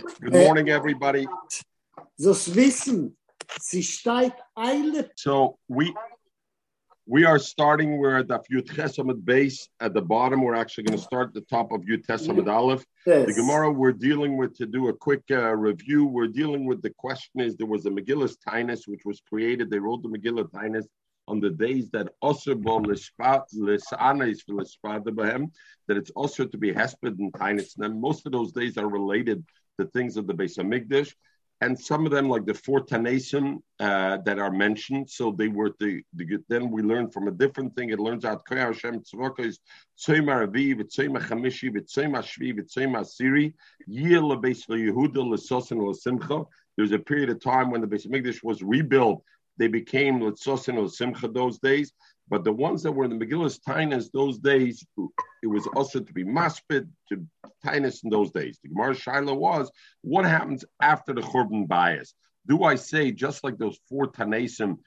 Good morning, everybody. Das Wissen, sie steigt eile. So we we are starting. We're at the Yud base at the bottom. We're actually going to start the top of Yud Chesamid Aleph. The Gemara we're dealing with to do a quick uh, review. We're dealing with the question is there was a Megillah Tainus which was created. They wrote the Megillah Tainus on the days that also lisanis behem that it's also to be hesped and Tainus. And most of those days are related to things of the Beis Hamikdash. And some of them, like the four Tanasim uh, that are mentioned, so they were the, the then we learn from a different thing. It learns out Koyah Hashem Tzvokos Tzayma Ravi, V'Tzayma Chamishi, V'Tzayma Shvi, V'Tzayma Asiri, Yir LeBeis Yehuda LeSosin LeSimcha. There was a period of time when the Beis Hamikdash was rebuilt. They became LeSosin LeSimcha those days. But the ones that were in the Megillus Tainas those days, it was also to be maspid to Tainas in those days. The Gemara Shiloh was what happens after the Churban bias? Do I say just like those four Tanasim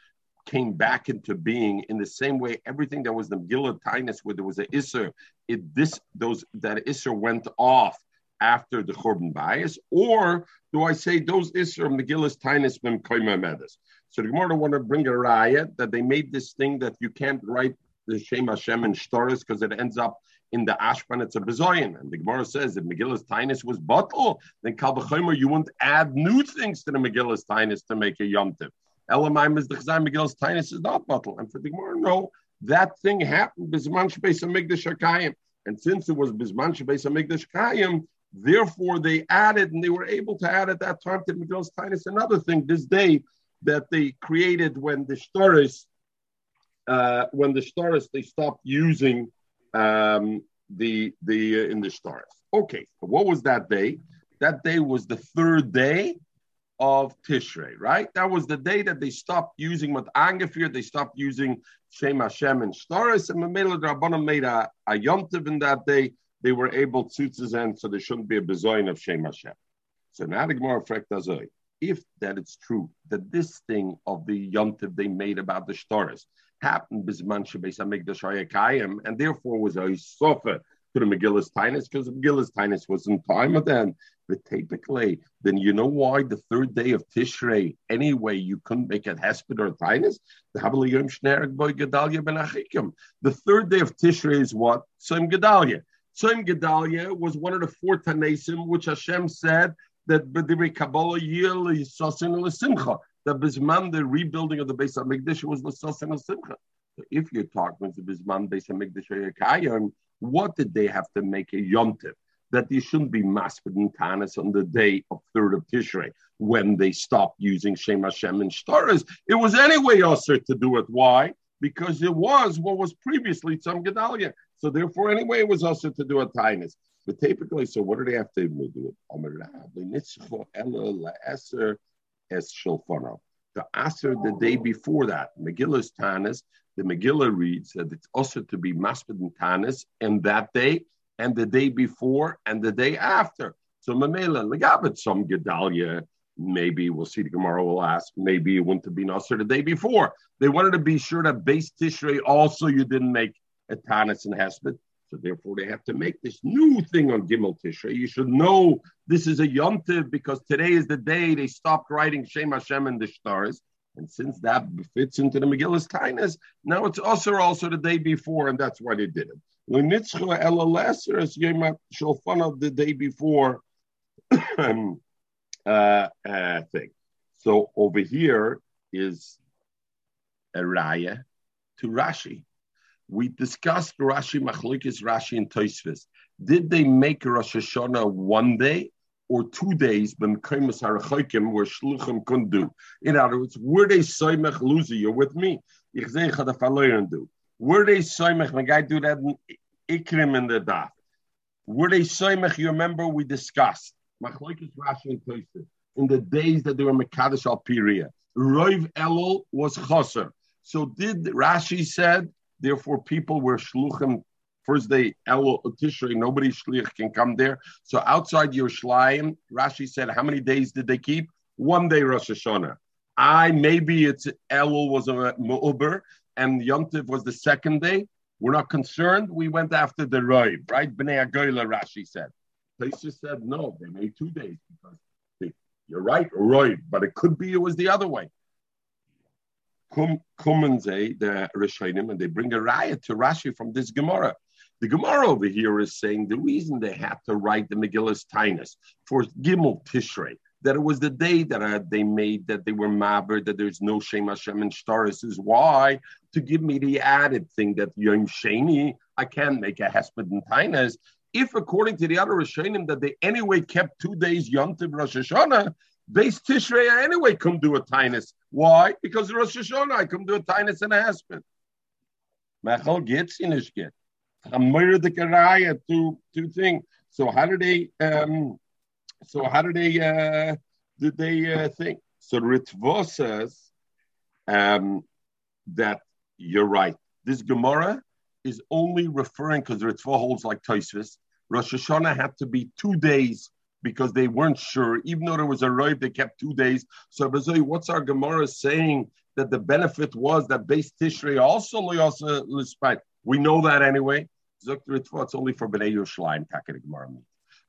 came back into being in the same way everything that was the Megillah Tainus where there was an Isser, it this those that Isser went off after the Churban bias, or do I say those Isser Megillus Tainus bim Medes? So the Gemara want to bring a raya that they made this thing that you can't write the Shem Hashem in Shtoris because it ends up in the Ashpan, it's a bezoyan. And the Gemara says if Megillus Tainus was bottle, then Kal B'chomer, you won't add new things to the Megillus Tainus to make a yomtiv. Elamaim is the Chazai Megillus Tainus is not bottle. And for the Gemara, no, that thing happened Bisman Shbeis Hamikdash Hakayim. And since it was Bisman Shbeis Hamikdash Hakayim, therefore they added and they were able to add at that time to Megillus Tainus another thing this day that they created when the Shtoris uh, when the stars they stopped using um, the the uh, in the stars. Okay, what was that day? That day was the third day of Tishrei, right? That was the day that they stopped using with Angefir. They stopped using Shema Shem Hashem and stars, and Mamela Rabbanim made a, a yomtiv in that day. They were able to and so there shouldn't be a bezoin of Shem Hashem. So now the Gemara azoi. If that it's true that this thing of the yomtiv they made about the stars happened bisman shebeis and therefore was a sofa to the Megillus Tainus because Megillus Tainus was in time of then. But typically, then you know why the third day of Tishrei anyway you couldn't make it Hesped or Tainus. The third day of Tishrei is what Tzim Gedalia. Tzim Gedalia was one of the four Tanasim which Hashem said that B'divri Kabbalah Yil Yisosin L'Simcha that Bisman, the rebuilding of the base of was Lasos and Simcha. So if you're talking the Bisman base of Mikdash Yakayim, what did they have to make a yomtiv? That they shouldn't be maspid and tanis on the day of third of Tishrei when they stopped using Shem Hashem and Shtaras. It was anyway also to do it. Why? Because it was what was previously Tzam Gedalia. So therefore, anyway, it was also to do a tainus. But typically, so what do they have to do? The Aser the day before that, Megillah's Tanis, the Megillah reads that it's also to be Maspid and Tanis and that day and the day before and the day after. So Mamela, Legabit some Gedalia, maybe we'll see the will ask, maybe it wouldn't have been Aser the day before. They wanted to be sure that base Tishrei also you didn't make a Tanis and Hesped. So therefore, they have to make this new thing on Gimel Tishrei. You should know this is a Yom Tiv because today is the day they stopped writing Shem Hashem in the stars. And since that fits into the Megillus Tainas, now it's also also the day before, and that's why they did it. Lenitzcha Ella Lesser is Yom Shulfan the day before uh, uh, thing. So over here is a raya to Rashi we discussed Rashi Machlokes Rashi and Tosfos. Did they make Rosh Hashanah one day or two days? Ben Kaimus Harachokim where Shluchim couldn't do. In other words, were they Soimech Luzi? You're with me. Were they Soimech? When guy do that in Ikrim in the Daf. Were they Soimech? You remember we discussed Machlokes Rashi and Tosfos in the days that they were Mekadosh Alpiria. Roiv Elul was Choser. So did Rashi said Therefore, people were shluchim first day El Tishrei, nobody shlich can come there. So outside your Yerushalayim, Rashi said, how many days did they keep? One day Rosh Hashanah. I maybe it's Elul was a Mu'uber and Yom Yontiv was the second day. We're not concerned. We went after the Roiv, right? Bnei Agoyla, Rashi said. Taisha said no, they made two days because they, you're right, right, but it could be it was the other way. Come, come and say the Rishonim, and they bring a riot to Rashi from this Gemara. The Gemara over here is saying the reason they had to write the Megillus Tainus for Gimel Tishrei, that it was the day that uh, they made that they were maber, that there's no Shem Hashem and Shtaris is why to give me the added thing that Yom Sheni, I can't make a Hesped and Tainus. If according to the other Rishonim that they anyway kept two days Yom Tov Rosh Hashanah, base Tishrei anyway come do a Tainus. Why? Because Rosh Hashanah I come do a Tainus and a Hesped. Mechal gets in his get. I'm the Karaya to to thing. So how do they um so how do they uh, did they uh, think? So Ritva says um, that you're right. This Gemara is only referring because Ritva holds like Tosfos. Rosh Hashanah had to be two days because they weren't sure, even though there was a roib, they kept two days. So what's our Gemara saying that the benefit was that base Tishrei also lispite? We know that anyway. It's only for Bnei Yerushalayim. Taka Gemara.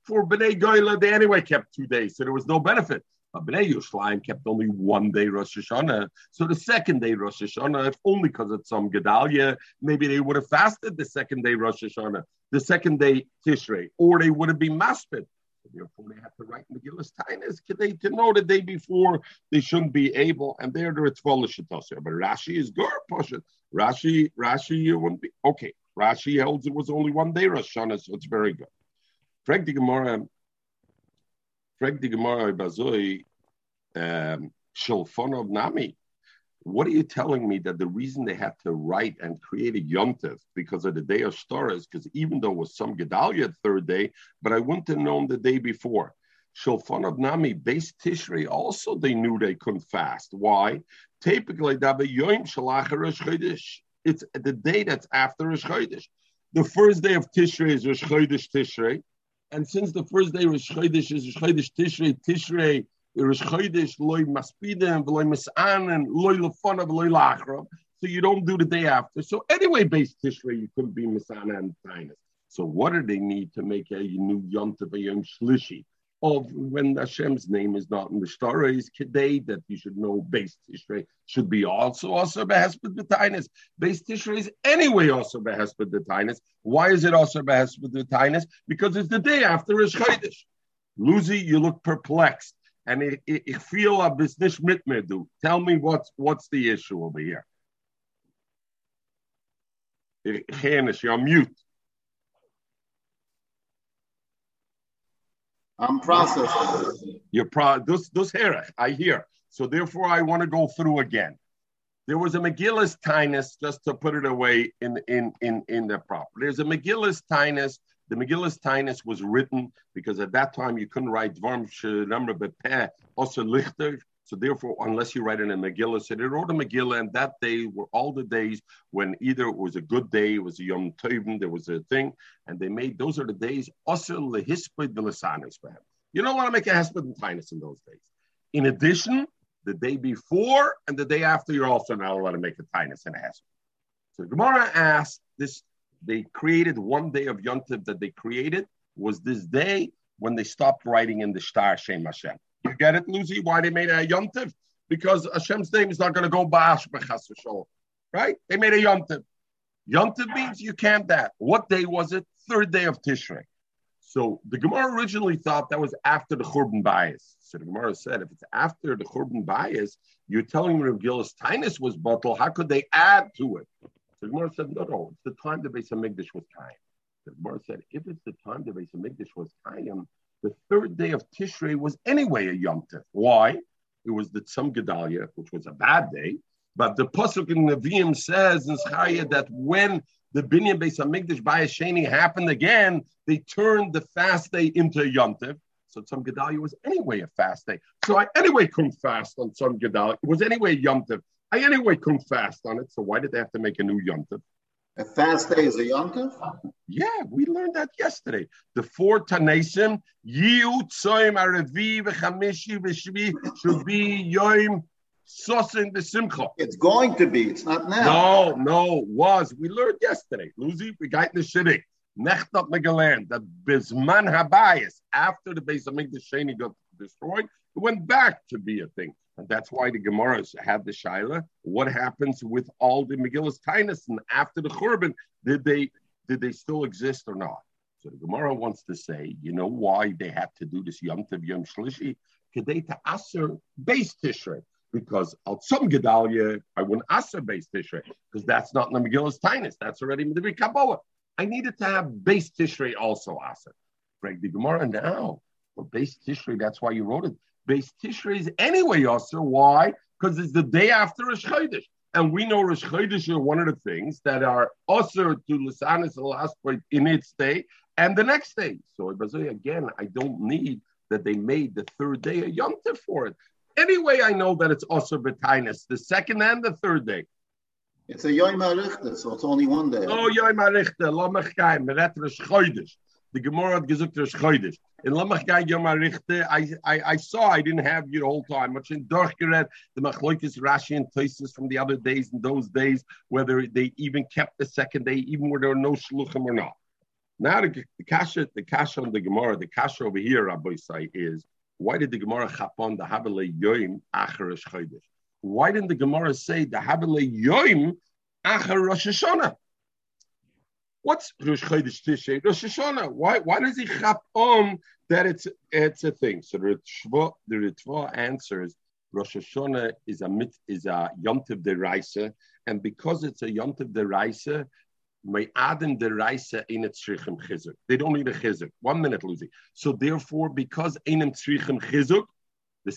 For Bnei Goyla, they anyway kept two days, so there was no benefit. But Bnei Yerushalayim kept only one day Rosh Hashanah. So the second day Rosh Hashanah, if only because it's some Gedalia, maybe they would have fasted the second day Rosh Hashanah, the second day Tishrei, or they would have been maspid. Therefore, they have to write Megillus Tainis they to know the day before they shouldn't be able, and there the Ritzvola Shetosir. But Rashi is Gur Poshet. Rashi, Rashi, you wouldn't be okay. Rashi holds it was only one day Rosh Hashanah, so it's very good. Frank die Gemara, Frank die Gemara Bazoi, um, Shulfonov Nami. What are you telling me that the reason they had to write and create a yontif because of the day of stars? Because even though it was some Gedalia third day, but I wouldn't have known the day before. Shulfonov Nami, based Tishrei, also they knew they couldn't fast. Why? Typically, it's the day that's after Rosh Chodesh. The first day of Tishrei is Rosh Chodesh Tishrei. And since the first day Rosh Chodesh is Rosh Chodesh Tishrei, Tishrei, Rosh Chodesh loy maspidem, loy misanen, loy lefana, loy lachra. So you don't do the day after. So anyway, based Tishrei, you couldn't be misana and tainus. So what do they need to make a new a Yom Shlishi? of when Hashem's name is not in the stories Kedei, that you should know based Tishrei should be also also behesped b'tainis. Based Tishrei is anyway also behesped b'tainis. Why is it also behesped b'tainis? Because it's the day after Rosh Chodesh. Lucy, you look perplexed. And I feel a business mitmedu. Tell me what's what's the issue over here. Hanish, you're mute. I'm processing. You're pro this this herech, I hear. So therefore I want to go through again. There was a Megillus Tinus, just to put it away in in in in the proper. There's a Megillus Tinus. The Megillus Tinus was written because at that time you couldn't write Dvarm number Bepeh also Lichter. So therefore, unless you write in a Megillah, so they wrote a Megillah, and that day were all the days when either it was a good day, it was a Yom Tovim, there was a thing, and they made those are the days also lehispid v'lesanis for. You don't want to make a hesped and tinus in those days. In addition, the day before and the day after, you're also not allowed to make a tinus and a hesped. So the Gemara asked this. They created one day of Yom Tov that they created was this day when they stopped writing in the Shtar Shem Hashem. You get it, Lucy? Why they made a yontiv? Because Hashem's name is not going to go ba'ash b'chas right? They made a yontiv. Yontiv means you can't that. What day was it? Third day of Tishrei. So the Gemara originally thought that was after the Churban bias. So the Gemara said, if it's after the Churban bias, you're telling me Gillis Tinus was bottle. How could they add to it? The Gemara said, no, no, it's the time the Beis Hamikdash was time. The Gemara said, if it's the time the Beis Hamikdash was time, the third day of Tishrei was anyway a Yom Tov. Why? It was the Tzom Gedalia, which was a bad day. But the pasuk in Nevi'im says in Zechariah that when the Binyan Beis Hamikdash Bayasheni happened again, they turned the fast day into a Yom Tov. So Tzom Gedalia was anyway a fast day. So I anyway couldn't fast on Tzom Gedalia. It was anyway Yom Tov. I anyway couldn't fast on it. So why did they have to make a new Yom Tov? A fast day is a yontif? Yeah, we learned that yesterday. The four Tanaisim, Yiu, Tzoim, Aravi, V'chamishi, V'shvi, should be Yoim, Sosin, V'simcha. It's going to be. It's not now. No, no, was. We learned yesterday. Luzi, we got in the shitting. Nechtat Megalan, the Bisman Habayis, after the base of Mikdash Sheni got destroyed. It went back to be a thing. And that's why the Gemaras had the Shaila. What happens with all the Megillus Tainus and after the Churban? Did they did they still exist or not? So the Gemara wants to say, you know why they had to do this Yom Tov Yom Shlishi? To Aser base Tishrei. Because al some Gedalia, I wouldn't Aser base Tishrei, because that's not in the Megillus Tainus. That's already in the Kabbalah. I needed to have base Tishrei also Aser. Break the Gemara now. For base Tishrei, that's why you wrote it. Base Tishrei is anyway Aser. Why? Because it's the day after Rosh Chodesh. And we know Rosh Chodesh are one of the things that are Aser to Lisanis last point in its day and the next day. So again, I don't need that they made the third day a Yom Tov for it. Anyway, I know that it's Aser B'Tainis, the second and the third day. It's a Yom HaRichte, so it's only one day. Oh, Yom HaRichte, Lamech Kaim, Meret Rosh Chodesh. The Gemara gesagt Rosh Chodesh. In Lamach Gai Yom HaRichte, I, I, saw, I didn't have you the whole time. Much in Dorchgered, the Machloikis Rashi and Toises from the other days in those days, whether they even kept the second day, even where there were no Shluchim or not. Now the, the kasha, the kasha on the Gemara, the kasha over here, Rabbi say, is why did the Gemara chapon the Habele Yoim Acher Chodesh? Why didn't the Gemara say the Habele Yoim Acher Rosh Hashanah? What's Rosh Chodesh Tishrei? Rosh Hashanah. Why? Why does he chap on that it's it's a thing? So the Ritva, the Ritva answers Rosh Hashanah is a mit is a yomtiv deraisa, and because it's a yomtiv deraisa, my adam deraisa in it tzrichem chizuk. They don't need a chizuk. One minute, Lucy. So therefore, because einem tzrichem chizuk, the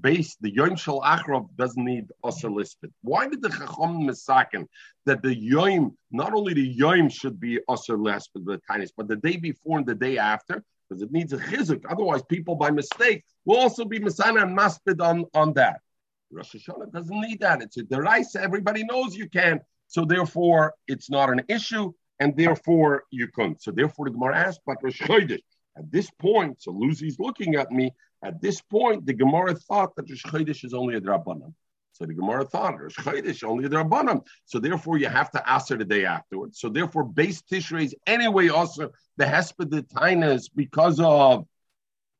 base, the Yom Shal Achrov doesn't need also listed. Why did the Chacham Misakin that the Yom, not only the Yom should be also listed, the kindness, but the day before and the day after, because it needs a chizuk. Otherwise, people by mistake will also be Masana and Maspid on, on that. Rosh Hashanah doesn't need that. It's a deraisa. Everybody knows you can. So therefore, it's not an issue, and therefore you couldn't. So therefore, the Gemara asked, but Rosh Chodesh. At this point, so Lucy's looking at me. At this point, the Gemara thought that Rosh Chodesh is only a Drabanan. So the Gemara thought Rosh Chodesh only a Drabanan. So therefore, you have to answer the day afterwards. So therefore, base Tishrei is anyway also the Hesped because of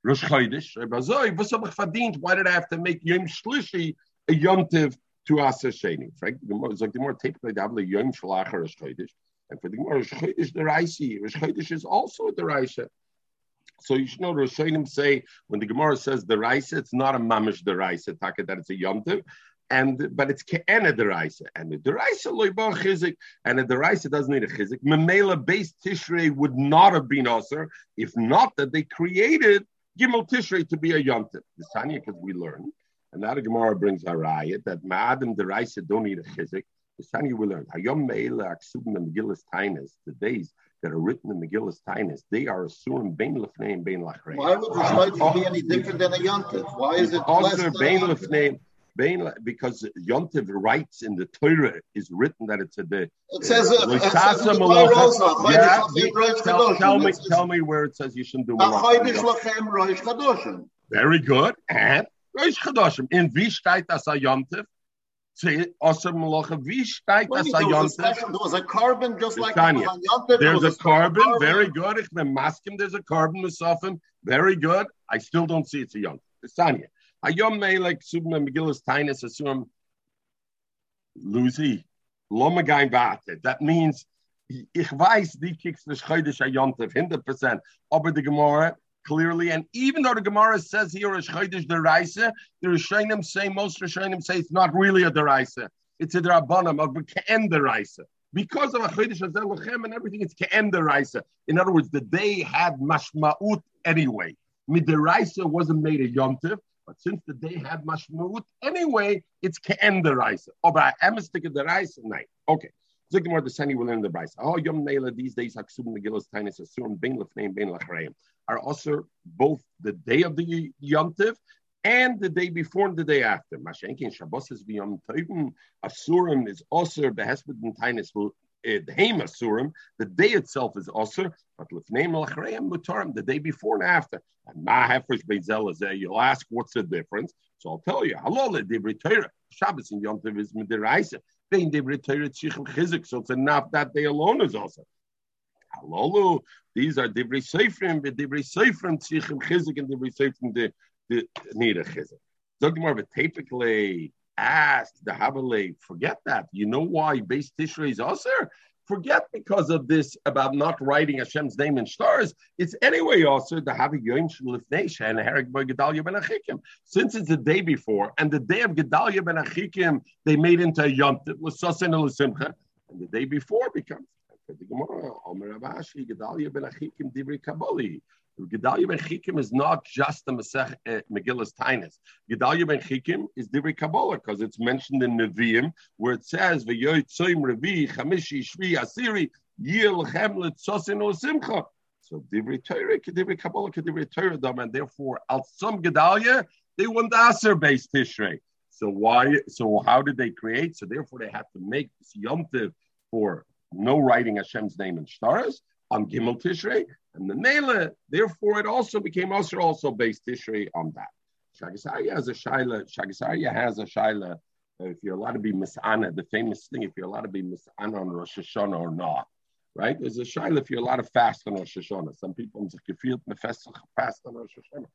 Rosh Chodesh. Why did I have to make Yom Shlishi a Yom Tiv to Aser Sheni? Frank, the Gemara typically have a Yom Shalachar Rosh Chodesh. And for the Gemara, Rosh Chodesh the Raisi. Rosh Chodesh is also the Raisa. So you should know Rishonim say when the Gemara says the Raisa, it's not a mamish the Raisa, that it's a yomtiv, and but it's ke'ena the Raisa, and the Raisa loiba chizik, and the Raisa doesn't need a chizik. Memela based Tishrei would not have been also if not that they created Gimel Tishrei to be a yomtiv. The Tanya, because we learn, and now the Gemara brings a riot that Ma'adim the Raisa don't need a chizik. The Tanya we learn Hayom Meila Aksubim Megillas Tainas, the days that are written in Megillus Tainus, they are assumed Bain Lefnei and Bain Lachrei. Why would the be any different than a Yontif? Why is it also Bain Lefnei? Bain, because Yontiv writes in the Torah is written that it's a the. It says uh, yeah, tell, tell me, tell me where it says you shouldn't do Very good. And Rosh Chadoshim in Vishtait as a Yontiv. Wie steigt das? There was a carbon just like Tanya. There's a carbon, very good. Ich bin maskim, there's a carbon musafim, very good. I still don't see it's a Yontif. It's Tanya. A Yom like Subna Megillus Tainus assume Lucy, Lomagain Bate. That means ich weiß, die kriegst du Chodesh a Yontif, 100%. Aber die Gemara, clearly. And even though the Gemara says here is Chodesh Deraisa, the Rishonim say, most Rishonim say it's not really a Deraisa. It's a Drabanam of Ke'en Deraisa. Because of a Chodesh Azel and everything, it's Ke'en Deraisa. In other words, the day had Mashma'ut anyway. Midiraisa wasn't made a Yomtiv, but since the day had Mashma'ut anyway, it's Ke'en Deraisa. Oh, but I am a stick of Deraisa night. Okay. Zikmar the Sani will learn the Bryce. Oh, Yom Neila, these days, Haksum Megillas Tainis Asurim, Ben Lefneim, Ben Lachreim are also both the day of the Yom Tiv and the day before and the day after. Mashenkin Shabbos is beyond Tovim. Asurim is also behesped and tainis eh, Asurim. The day itself is also, but the day before and after. And. You'll ask what's the difference. So I'll tell you. Shabbos in Yom Tiv is Midiraisa. Chizik. So it's enough that day alone is also. Halolu. These are divrei seifrim, but divrei seifrim tzichem chizik and divrei seifrim the the need a more of a typically ask the Havale, forget that. You know why base Tishrei is usher? Forget because of this about not writing Hashem's name in stars. It's anyway also the Havi Yom Lifnesha and Herek by Gedalia ben Achikim. Since it's the day before and the day of Gedalia ben Achikim, they made into a Yom L'Sosen L'Simcha, and the day before becomes the Gemara, Omer Abashi, Gedalia ben Achikim Divri Kabali. Gedalia ben Chikim is not just the Masech uh, Megillus Tainus. Gedalia ben Chikim is Divri Kabbalah because it's mentioned in Nevi'im where it says V'yoy Tzoim Revi Chamishi Shvi Asiri Yil Chemlet Sosin O Simcha. So Divri Torah, Kedivri Kabbalah, Kedivri Torah, and therefore al some Gedalia they want the Aser based Tishrei. So why? So how did they create? So therefore they had to make this Yom for no writing Hashem's name in stars on Gimel Tishrei, and the Mele, therefore, it also became also also based Tishrei on that. Shaagas Aryeh has a shaila. Shaagas Aryeh has a shaila. If you're allowed to be misana, the famous thing, if you're allowed to be misana on Rosh Hashanah or not, right? There's a shaila if you're allowed to fast on Rosh Hashanah. Some people the fashion fast on Rosh Hashanah.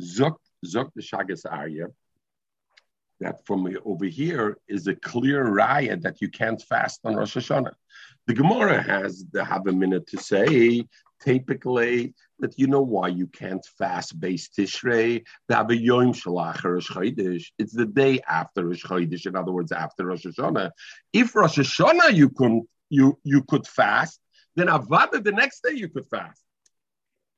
Zuk zuk the Shaagas Aryeh that from over here is a clear raya that you can't fast on Rosh Hashanah. The Gemara has the have a minute to say typically that you know why you can't fast based Tishrei. It's the day after Rosh Chodesh. In other words, after Rosh Hashanah. If Rosh Hashanah you could you you could fast, then Avada the next day you could fast.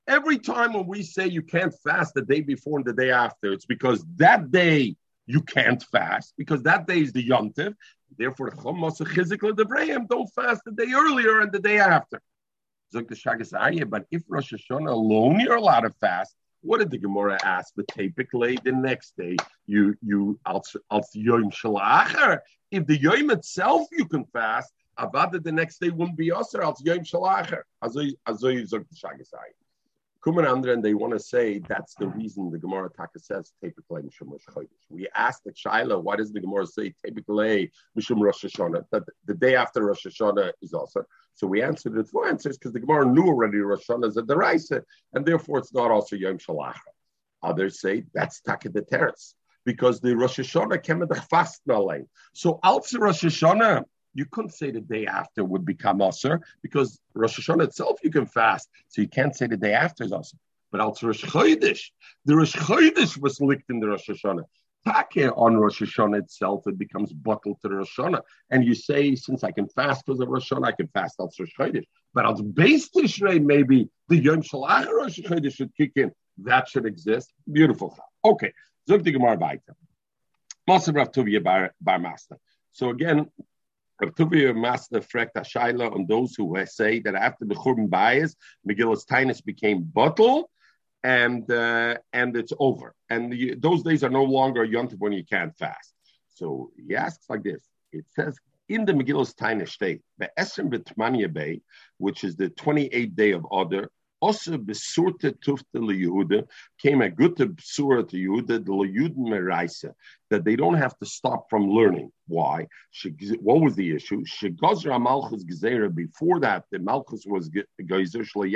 Every time when we say you can't fast the day before and the day after, it's because that day you can't fast because that day is the Yom Tiv. Therefore, the don't fast the day earlier and the day after. But if Rosh Hashanah alone you're allowed to fast, what did the Gemara ask? But typically the next day you you Yom Shalacher. If the Yom itself you can fast, Avada the next day wouldn't be Aser als Yom Shalacher. Azoy Azoy Zok the Shagas Kuman and they want to say that's the reason the Gemara Taka says typically Mishum Rosh Chodesh. We asked the Shaila, why does the Gemara say typically Mishum Rosh Hashanah? That the day after Rosh Hashanah is also. So we answered it four answers because the Gemara knew already Rosh Hashanah is a deraisa, and therefore it's not also Yom Shalach. Others say that's Taka the Teretz because the Rosh Hashanah came at the fast nalain. So also Rosh Hashanah you couldn't say the day after would become Aser because Rosh Hashanah itself you can fast, so you can't say the day after is Aser. But also Rosh Chodesh, the Rosh Chodesh was licked in the Rosh Hashanah. Take on Rosh Hashanah itself, it becomes bottled to Rosh Hashanah. And you say, since I can fast because of Rosh Hashanah, I can fast also Rosh Chodesh. But als base Tishrei, maybe the Yom Shalach Rosh Chodesh should kick in. That should exist. Beautiful. Okay. Zog the Gemara weiter. Master Rav Tuvia Bar Master. So again, Rabtuvia Master Frekt Shaila on those who say that after the Churban Bias, Megillus Tainus became bottle and uh, and it's over. And the, those days are no longer yontiv when you can't fast. So he asks like this. It says in the Megillus Tainus state, the Esrim Bay, which is the 28th day of Adar, also besurte tufte Yehuda came a good besura to Yehuda the Yehuden meraisa that they don't have to stop from learning. Why? What was the issue? She Shegazra Malchus Gezerah. Before that, the Malchus was Gezer Shlo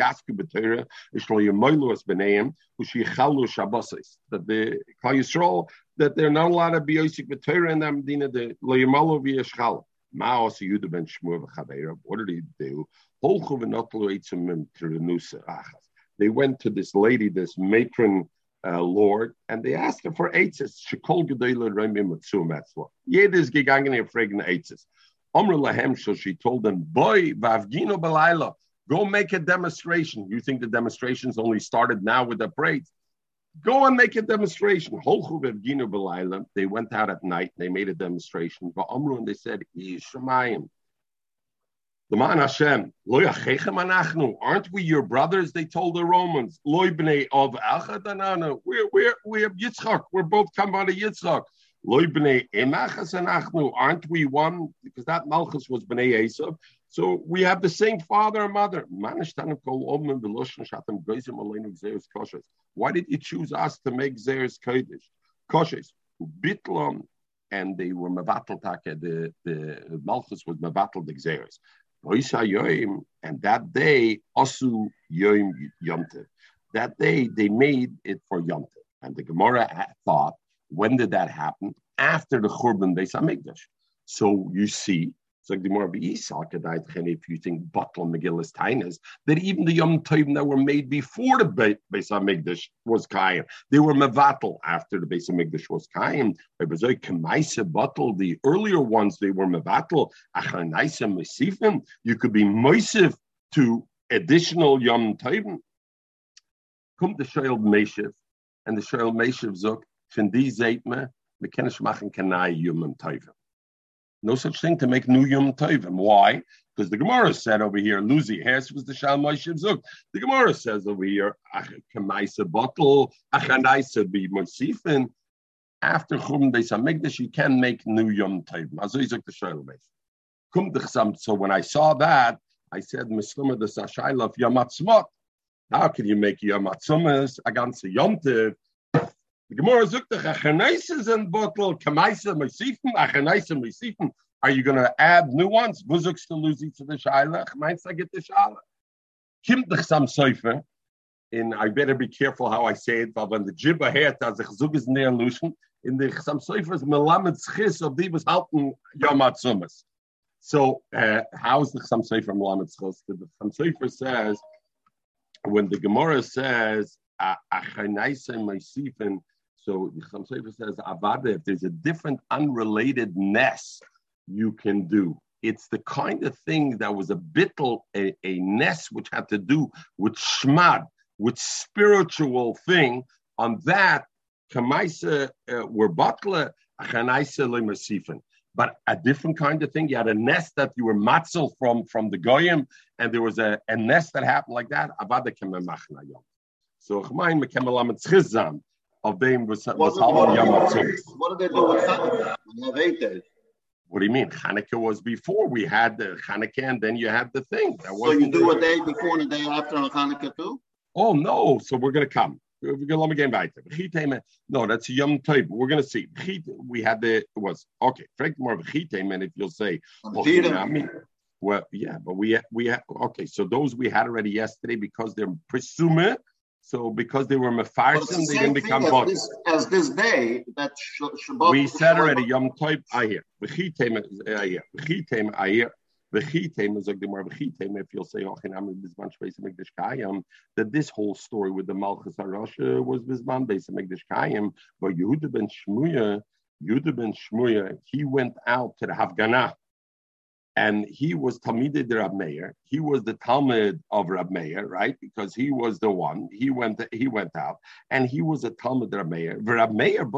Yemoilu Es B'Neim Ushichalu Shabbosis. That the Klal that they're not allowed to be Yosik B'Torah in the Medina the Lo Yemalu What did he do? They went to this lady, this matron uh, lord, and they asked her for eitzes. Shekol gedele remi matzum etzla. Jedes gegangen ihr fragen eitzes. Omr lahem, so she told them, boy, vavgino belayla, go make a demonstration. You think the demonstrations only started now with the parades? Go and make a demonstration. They went out at night. They made a demonstration. And they said. The man Hashem, aren't we your brothers? They told the Romans, Loy bnei of Achadanana. We're we're we have Yitzchak. We're both come out of Yitzchak. Loy bnei Emachas Anachnu. Aren't we one? Because that Malchus was bnei Esav. So we have the same father and mother. Why did you choose us to make Zeres Kodesh? Koshes. Bitlam and they were mevatel take the the Malchus was mevatel the Xeris and that day, Asu Yom Yomtev. That day, they made it for Yomtev. And the Gemara thought, when did that happen? After the Churban Beis Hamikdash. So you see, so the more if you think Bottle Megillus Tainas, that even the Yom Tovim that were made before the Beis Hamikdash was Kaim, they were Mevatel after the Beis Hamikdash was Kaim. Like Kemaisa Bottle, the earlier ones they were Mevatel, Achanaisa Mesifim. You could be Moisif to additional Yom Tovim. Come the Shoel Meshiv, and the Shoel Meshiv Zuk, Fendi Zeitme, Mekenish Machen Kanai Yom Tovim. No such thing to make new Yom Tovim. Why? Because the Gemara said over here, Luzi Hess was the Shal Moshe Zuk. The Gemara says over here, Kamaisa bottle, Achanaisa be Mosifin. After Chum Beis Hamikdash, you can make new Yom Tovim. Like the Shal Kum So when I saw that, I said, Mislima the Sashayla of Yom How can you make Yom against Yom Tiv? The Gemara zukta achanaises and bottle kamaisa meisifim. Are you going to add new ones? Buzuk's to lose to the shaila. I get the shaila. Kim sam soifer. And I better be careful how I say it, but when the jibba heert, as the chzug is near illusion, in the Chassam Sofer is melamed schis of the was halten Yom Atzumas. So uh, how is the Chassam Sofer melamed schis? The Chassam Sofer says, when the Gemara says, achanaisa meisifin, so Sofer says, Avada, if there's a different unrelated ness you can do, it's the kind of thing that was a bittel, a, a ness which had to do with shmad, with spiritual thing. On that, kamaisa uh, were lemasifin. But a different kind of thing. You had a nest that you were matzel from from the goyim, and there was a, a nest that happened like that. Avada So chmain mekemelamet of them was was Halal Yom What did they do with Hanukkah when you have eight days? What do you mean? Hanukkah was before we had the Hanukkah, and then you had the thing. That so you do a day before and a day after on Hanukkah too? Oh no! So we're to come. We're to let me get back No, that's Yom Tov. We're to see. We had the it was okay. Frank more of and if you'll say, okay, I mean, well, yeah, but we we have okay. So those we had already yesterday because they're presumed so because they were mefarsim, they didn't become as this, as this day that Shabbat. We said already Yom Tov Ayir. V'chitem Ayir. V'chitem Ayir. V'chitem is like the more v'chitem. If you'll say Ochinam Bizman Shbeis Mikdash Kayim, that this whole story with the Malchus Harasha was Bizman Beis Mikdash Kayim, but Yehuda ben Shmuya, Yehuda ben Shmuya, he went out to the Hafganah and he was Talmidei de Rab Meir. He was the Talmud of Rab Meir, right? Because he was the one. He went. He went out, and he was a Talmud Rab Meir. Rab Meir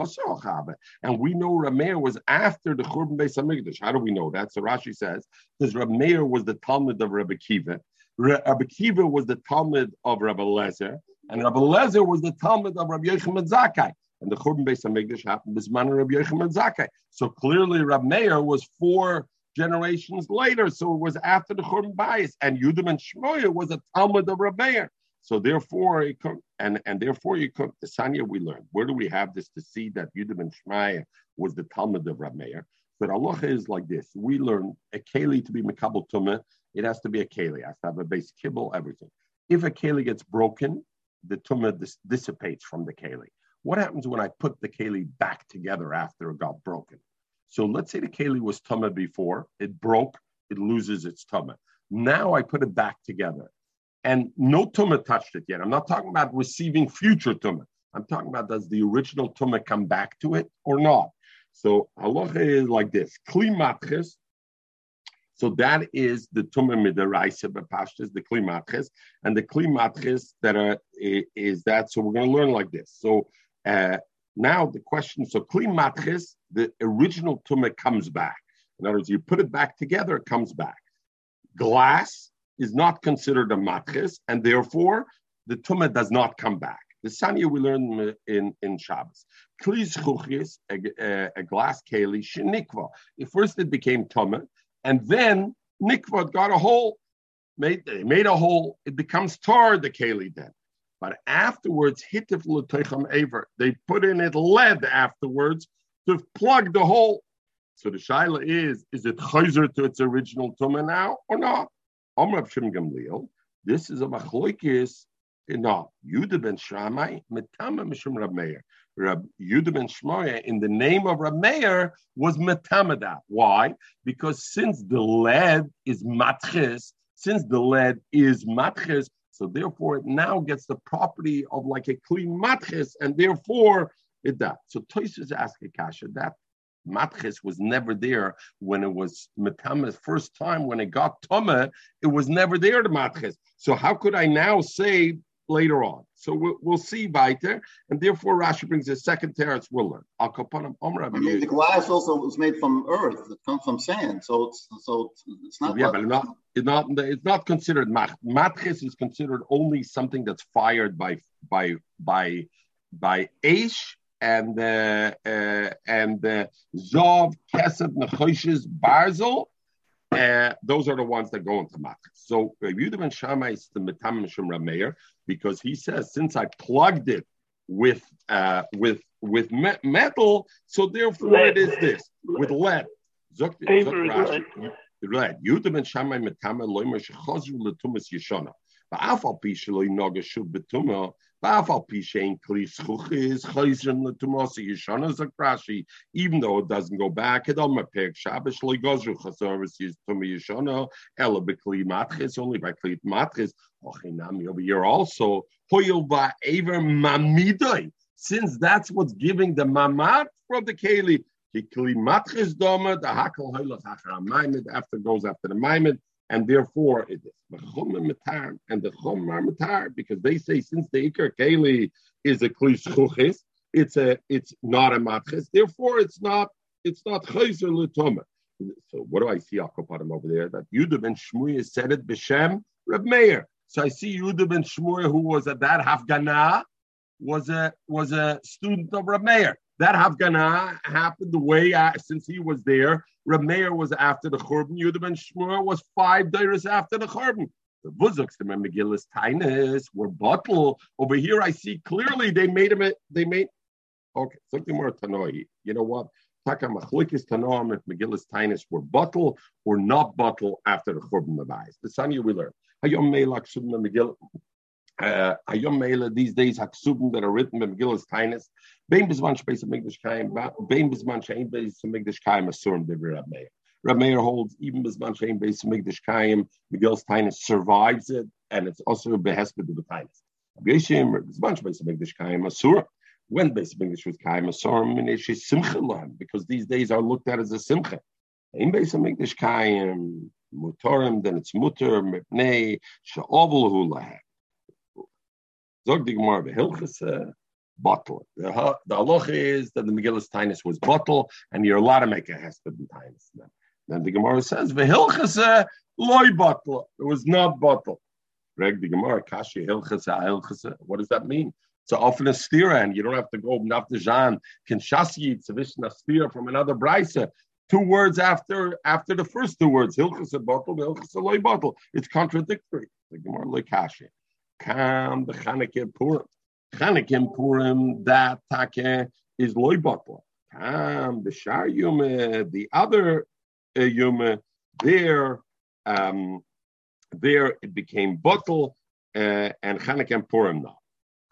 and we know Rab Meir was after the Churban Beis Hamikdash. How do we know that? So Rashi says because Rab Meir was the Talmud of Rabbi Kiva. Rabbi Kiva was the Talmud of Rabbi Lezer, and Rabbi Lezer was the Talmud of Rabbi Yochanan Zakkai. And the Churban Beis Hamikdash happened this man Rabbi Yochanan Zakkai. So clearly, Rab Meir was for generations later. So it was after the Churban Bayis, and Yudim and Shmoya was a Talmud of Rabbeir. So therefore, and and therefore, you could the Sanya we learned. Where do we have this to see that Yudim and Shmaya was the Talmud of Rabbeir? But Allah is like this. We learn a keli to be mekabel tumah. It has to be a keli. It has to have a base kibble, everything. If a keli gets broken, the tumah dis- dissipates from the keli. What happens when I put the keli back together after it got broken? So let's say the keli was tama before, it broke, it loses its tama. Now I put it back together, and no tuma touched it yet. I'm not talking about receiving future tuma. I'm talking about does the original tuma come back to it or not? So Allah is like this: kli So that is the tuma midaraisa bepashtas, the kli and the kli that are is that. So we're going to learn like this. So. Uh, now the question, so clean matris, the original tumah comes back. In other words, you put it back together, it comes back. Glass is not considered a matris, and therefore the tumah does not come back. The sanya we learn in, in Shabbos. Klis chuchis, a, a, glass keli, shenikva. First it became tumah, and then nikva got a hole, made, made a hole, it becomes tar, the keli then. But afterwards, hitif l'teicham aver. They put in it lead afterwards to plug the hole. So the shaila is: is it chayzer to its original tumah now or not? Amrav Shim Gamliel. This is a machloikis No, Yudah ben Shramai, Metama Mishum Rab Meir. Rab Yudah ben Shmoya, in the name of Rab Meir, was Metamadat. Why? Because since the lead is matches, since the lead is matches, so therefore it now gets the property of like a clean matches, and therefore it that. So Toys asking Kasha that matches was never there when it was metama's first time when it got tama, it was never there to matches. So how could I now say later on? So we'll, we'll see weiter, and therefore Rashi brings a second teretz. We'll learn. Al kapanim I mean, the glass also was made from earth. It comes from sand, so it's so it's not. Yeah, but not it's not it's not considered mat. Matches is considered only something that's fired by by by by aish and uh, uh, and uh, Zov, Kesed, Nechoshes, Barzel. Uh, those are the ones that go into Mach. So Yehuda ben Shammai is the Metam Mishum Rameir because he says since I plugged it with uh, with with me- metal, so therefore lead. it is this with lead. Zok, zok Lead. Yehuda ben Shammai Metam Loimer Shechozru Letumas Yeshana. Ba'af al pi shelo yinoga shuv betuma even though it doesn't go back, it only by kli matris. Also. Since that's what's giving the mamat from the keli. Doma the hachar after goes after the maimed and therefore it is and the chum are matar because they say since the ikar keli is a kli it's a it's not a matches. Therefore, it's not it's not chayzer l'toma. So what do I see Akopadim over there? That Yudah ben Shmuya said it b'shem Reb Meir. So I see Yudah ben Shmuya who was at that Hafgana was a was a student of Reb Meir. That Hafgana happened the way uh, since he was there. Rameir was after the Churban. Yudah ben Shmuel was five days after the Churban. The Buzuks, the Megillus Tainus, were bottle. Over here, I see clearly they made him. They made okay something more Tanoi. You know what? Taka Machlikis Tanoam if Megillus Tainus were bottle or not bottle after the Churban Mabais. The Sanya we learn. Hayom Melach Shubna Megillah uh, Ayom Mela, these days, Haksubim that are written Tainus, Bein Bizman Space of Migdash Kaim, Bein Bizman Shain Base of Migdash Kaim, Asurim Devi Rab Meir. Holds even Bizman Shain Base of Migdash Kaim, Megillus Tainus survives it, and it's also behesped the Tainus. Yeshim, Bizman Space of Migdash Kaim, Asurim. When of English was Kaim, Asurim, and it's Simcha because these days are looked at as a Simcha. In base of Migdash Kaim, Mutorim, then it's Mutter, Mipnei, Sha'ovel Hulahat. Zog the Gemara Hilchas bottle. The, the is that the Megillus Tainus was bottle, and you're allowed to make a hesped in Tainus. Then, then the Gemara says Vehilchas eh, loy bottle. It was not bottle. Reg the Gemara Kashi Hilchas Hilchas. What does that mean? So often a stira, and you don't have to go after Jan Kinshasi Tzavishna stira from another brisa. Two words after after the first two words, Hilchas a bottle, Hilchas a loy bottle. It's contradictory. The Gemara loy Kashi. Kam the Chanukah Purim. Chanukah Purim, that take is loy bottle. Kam the Shar Yume, the other uh, Yume, there, um, there it became bottle uh, and Chanukah Purim now.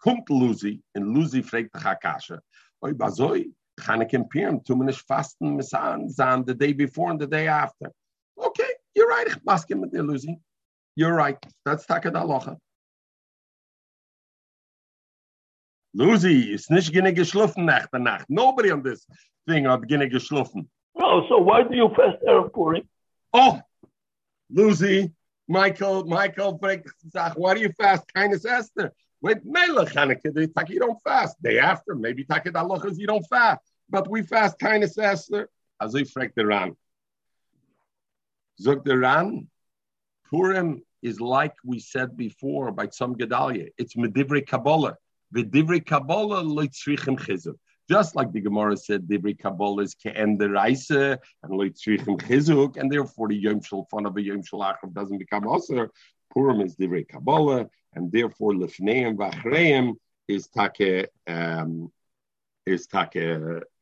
Kumt Luzi, and Luzi fragt the Chakasha, Oi bazoi, Chanukah Purim, tu menish fasten misan, zan the day before and the day after. Okay, you're right, Maskim mit Luzi. You're right. That's Takad Aloha. Lucy, it's nicht gonna geschlafen nach der Nacht. Nobody on this thing hat gonna geschlafen. Oh, so why do you fast Erev Purim? Oh, Lucy, Michael, Michael, why do you fast? Kindness Esther. Wait, Melech Hanukkah, they take you don't fast. Day after, maybe Takid Halachas, you don't fast. But we fast Kindness Esther. Also ich frag der Ran. Zog der Ran, Purim is like we said before by some Gedalia. It's Medivri Kabbalah. V'divrei Kabbalah loitzrichem chizuk. Just like the Gemara said, Divrei Kabbalah is ke'en the Reise and loitzrichem chizuk, and therefore the Yom Shul fun of a Yom Shul Achav doesn't become Aser. Purim is Divrei Kabbalah, and therefore Lefneim Vachreim is take um, is take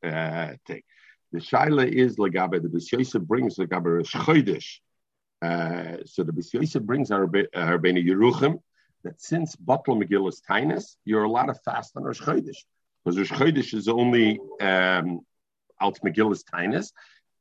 uh, take. The shaila is legabe. The Bisyosa brings legabe Rosh. Uh, so the Bisyosa brings our Arbeinu Yeruchim, that since Batal Megillus Tainus, you're allowed to fast on Rosh Chodesh. Because Rosh Chodesh is only um, Alt Megillus Tainus,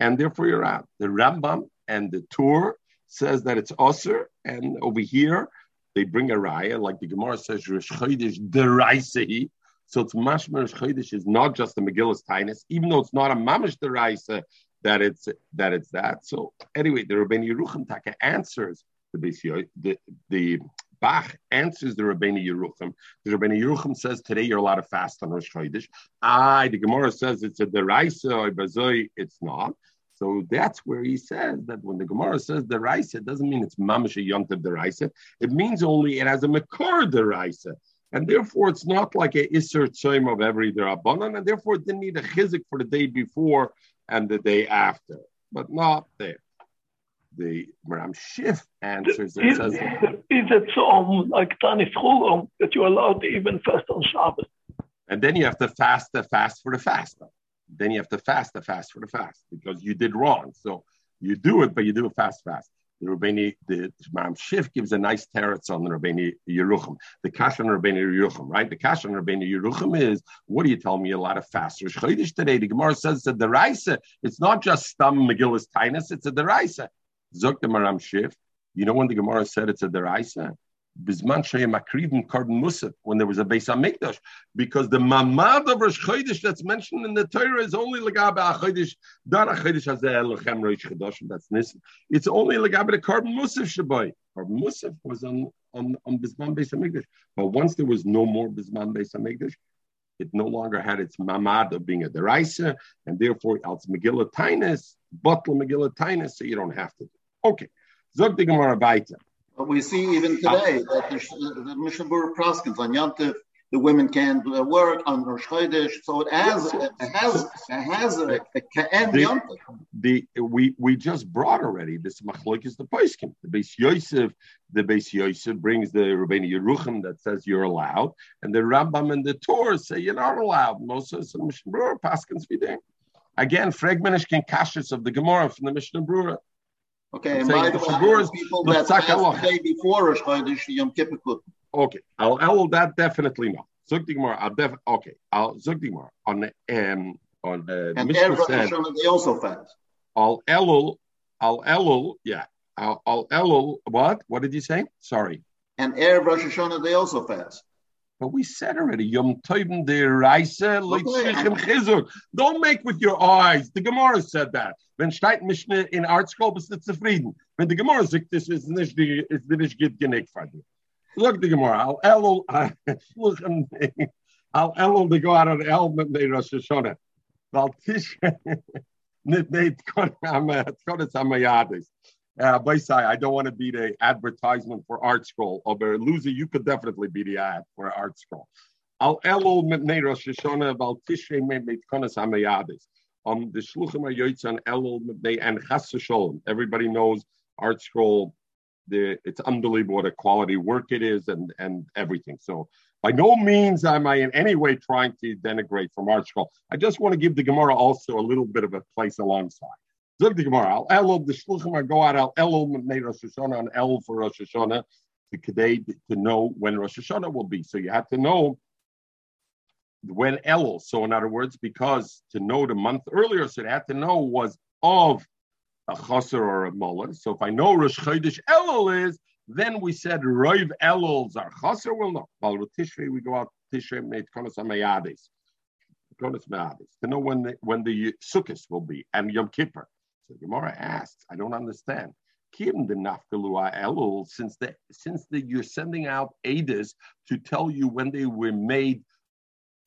and therefore you're out. The Rambam and the Tur says that it's Osir, and over here they bring a raya, like the Gemara says, Rosh Chodesh deraisehi. So it's mashma Rosh Chodesh is not just the Megillus Tainus, even though it's not a mamish deraisa that it's that it's that. So anyway, the Rabbeinu Yerucham Taka answers the the the Bach answers the Rabbeinu Yerucham. The Rabbeinu Yerucham says today you're allowed to fast on Rosh Chodesh. Ah, the Gemara says it's a deraisa or. It's not. So that's where he says that when the Gemara says deraisa, it doesn't mean it's mamash a yontav deraisa. It means only it has a makor deraisa. And therefore, it's not like a iser tzoim of every derabanan, and therefore it didn't need a chizik for the day before and the day after, but not there. The Maram Shif answers it says, Is it so um, like Tanis Chulum that you're allowed to even fast on Shabbos? and then you have to fast the fast for the fast. Then you have to fast the fast for the fast because you did wrong. So you do it, but you do it fast, fast. The Rabbeinu, the Maram Shif gives a nice teretz on the Rabbeinu Yerucham. The Kash on Rabbeinu Yerucham, right? The Kash on Rabbeinu Yerucham is, what do you tell me a lot of fasters? Chodesh today, the Gemara says it's a deraisa. It's not just stam Megillus Tainus, it's a deraisa. Zok the Maram Shif. You know when the Gemara said it's a deraisa? Bisman Shayim Akrivim Karban Musaf, when there was a Beis Hamikdash, because the Mamad of Rosh Chodesh that's mentioned in the Torah is only Lagabe HaChodesh, not HaChodesh Hazeh Lechem Rosh Chodesh, that's Nisan. It's only Lagabe the Karban Musaf Shabai. Karban Musaf was on, on, on Bisman Beis Hamikdash. But once there was no more Bisman Beis Hamikdash, it no longer had its mamad of being a deraisa, and therefore it's Megillah Tainus, Butler Megillah Tainus, so you don't have to. Okay. Zog the Gemara Baita. But we see even today that the, the Mishnah Berurah Proskins on Yom Tov, the women can uh, work on Rosh Chodesh, so it has it has it has a, a Ka'en Tov. the we we just brought already this machlok is the poiskim. The Beis Yosef, the Beis Yosef brings the Rabbeinu Yerucham that says you're allowed, and the Rambam and the Torah say you're not allowed. Moses and Mishnah Berurah paskins videi. Again, fragmentish kashis of the Gemara from the Mishnah Berurah. Okay, I'm and by the way, people that fast the day before Rosh Chodesh, Yom Kippur. Okay, I'll I'll that definitely not. The I'll def okay. I'll the on the um on the And Mishnah said they also fast. Al Elul, Al Elul, yeah. Al Al Elul, what? What did you say? Sorry. And Erev Rosh Hashanah, they also fast. But we said already, Yom Tovim de Reise Leitzichem Chizuk. Don't make with your eyes. The Gemara said that. Wenn steht Mishnah in Art Scroll, bist du zufrieden. Wenn die Gemara sagt, das ist nicht, die, die nicht gut genug für dich. Look, the Gemara, Al Elul, look, Al Elul, they go out on El mit the Rosh Hashanah. Weil Tish, nicht, nicht, Tkonis Hamayadis. Uh, Baisai, I don't want to be the advertisement for Art Scroll. Or loser, you could definitely be the ad for Art Scroll. Al Elul mitnei Rosh Hashanah, Val Tishrei mitnei Tkonis Hamayadis. Um, the Shluchim are Yoitz on Elul mitnei and Chas. Everybody knows Art Scroll. The, it's unbelievable what a quality work it is and and everything. So by no means am I in any way trying to denigrate from Art Scroll. I just want to give the Gemara also a little bit of a place alongside. Zog the Gemara, Al Elul, the Shluchim are go out Al Elul mitnei Rosh Hashanah and El for Rosh Hashanah to, today to know when Rosh Hashanah will be. So you have to know when Elul. So in other words, because to know the month earlier, so they had to know was of a chaser or a mullah. So if I know Rosh Chodesh Elul is, then we said Roiv Elul's are chaser. will no. Well, with Tishrei we go out Tishrei amayades, konas mayades to know when the when the Sukkot will be and Yom Kippur. So Gemara asks, I don't understand. Kim the nafkalua elul, since the since the you're sending out Adis to tell you when they were made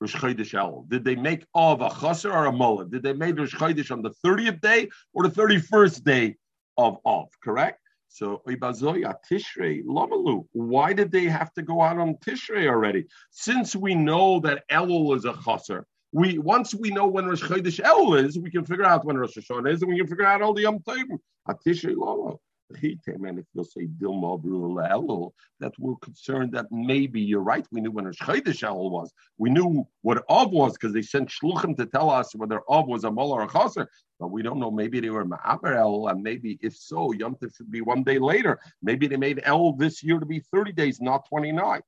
Rosh Elul. Did they make of a chaser or a mullah? Did they make Rosh Chodesh on the 30th day or the 31st day of of? Correct. So Ibazoya Tishrei Lamalu. Why did they have to go out on Tishrei already? Since we know that Elul is a chaser, we once we know when Rosh Chodesh Elul is, we can figure out when Rosh Hashanah is, and we can figure out all the Yom Tovim. Tishrei Lamalu. And if they'll say Dilma that we're concerned that maybe you're right. We knew when Rosh Chodesh Elul was. We knew what Av was because they sent Shluchim to tell us whether Av was a Mol or a Chaser. But we don't know. Maybe they were Ma'aber El, and maybe if so, Yom should be one day later. Maybe they made El this year to be 30 days, not 29.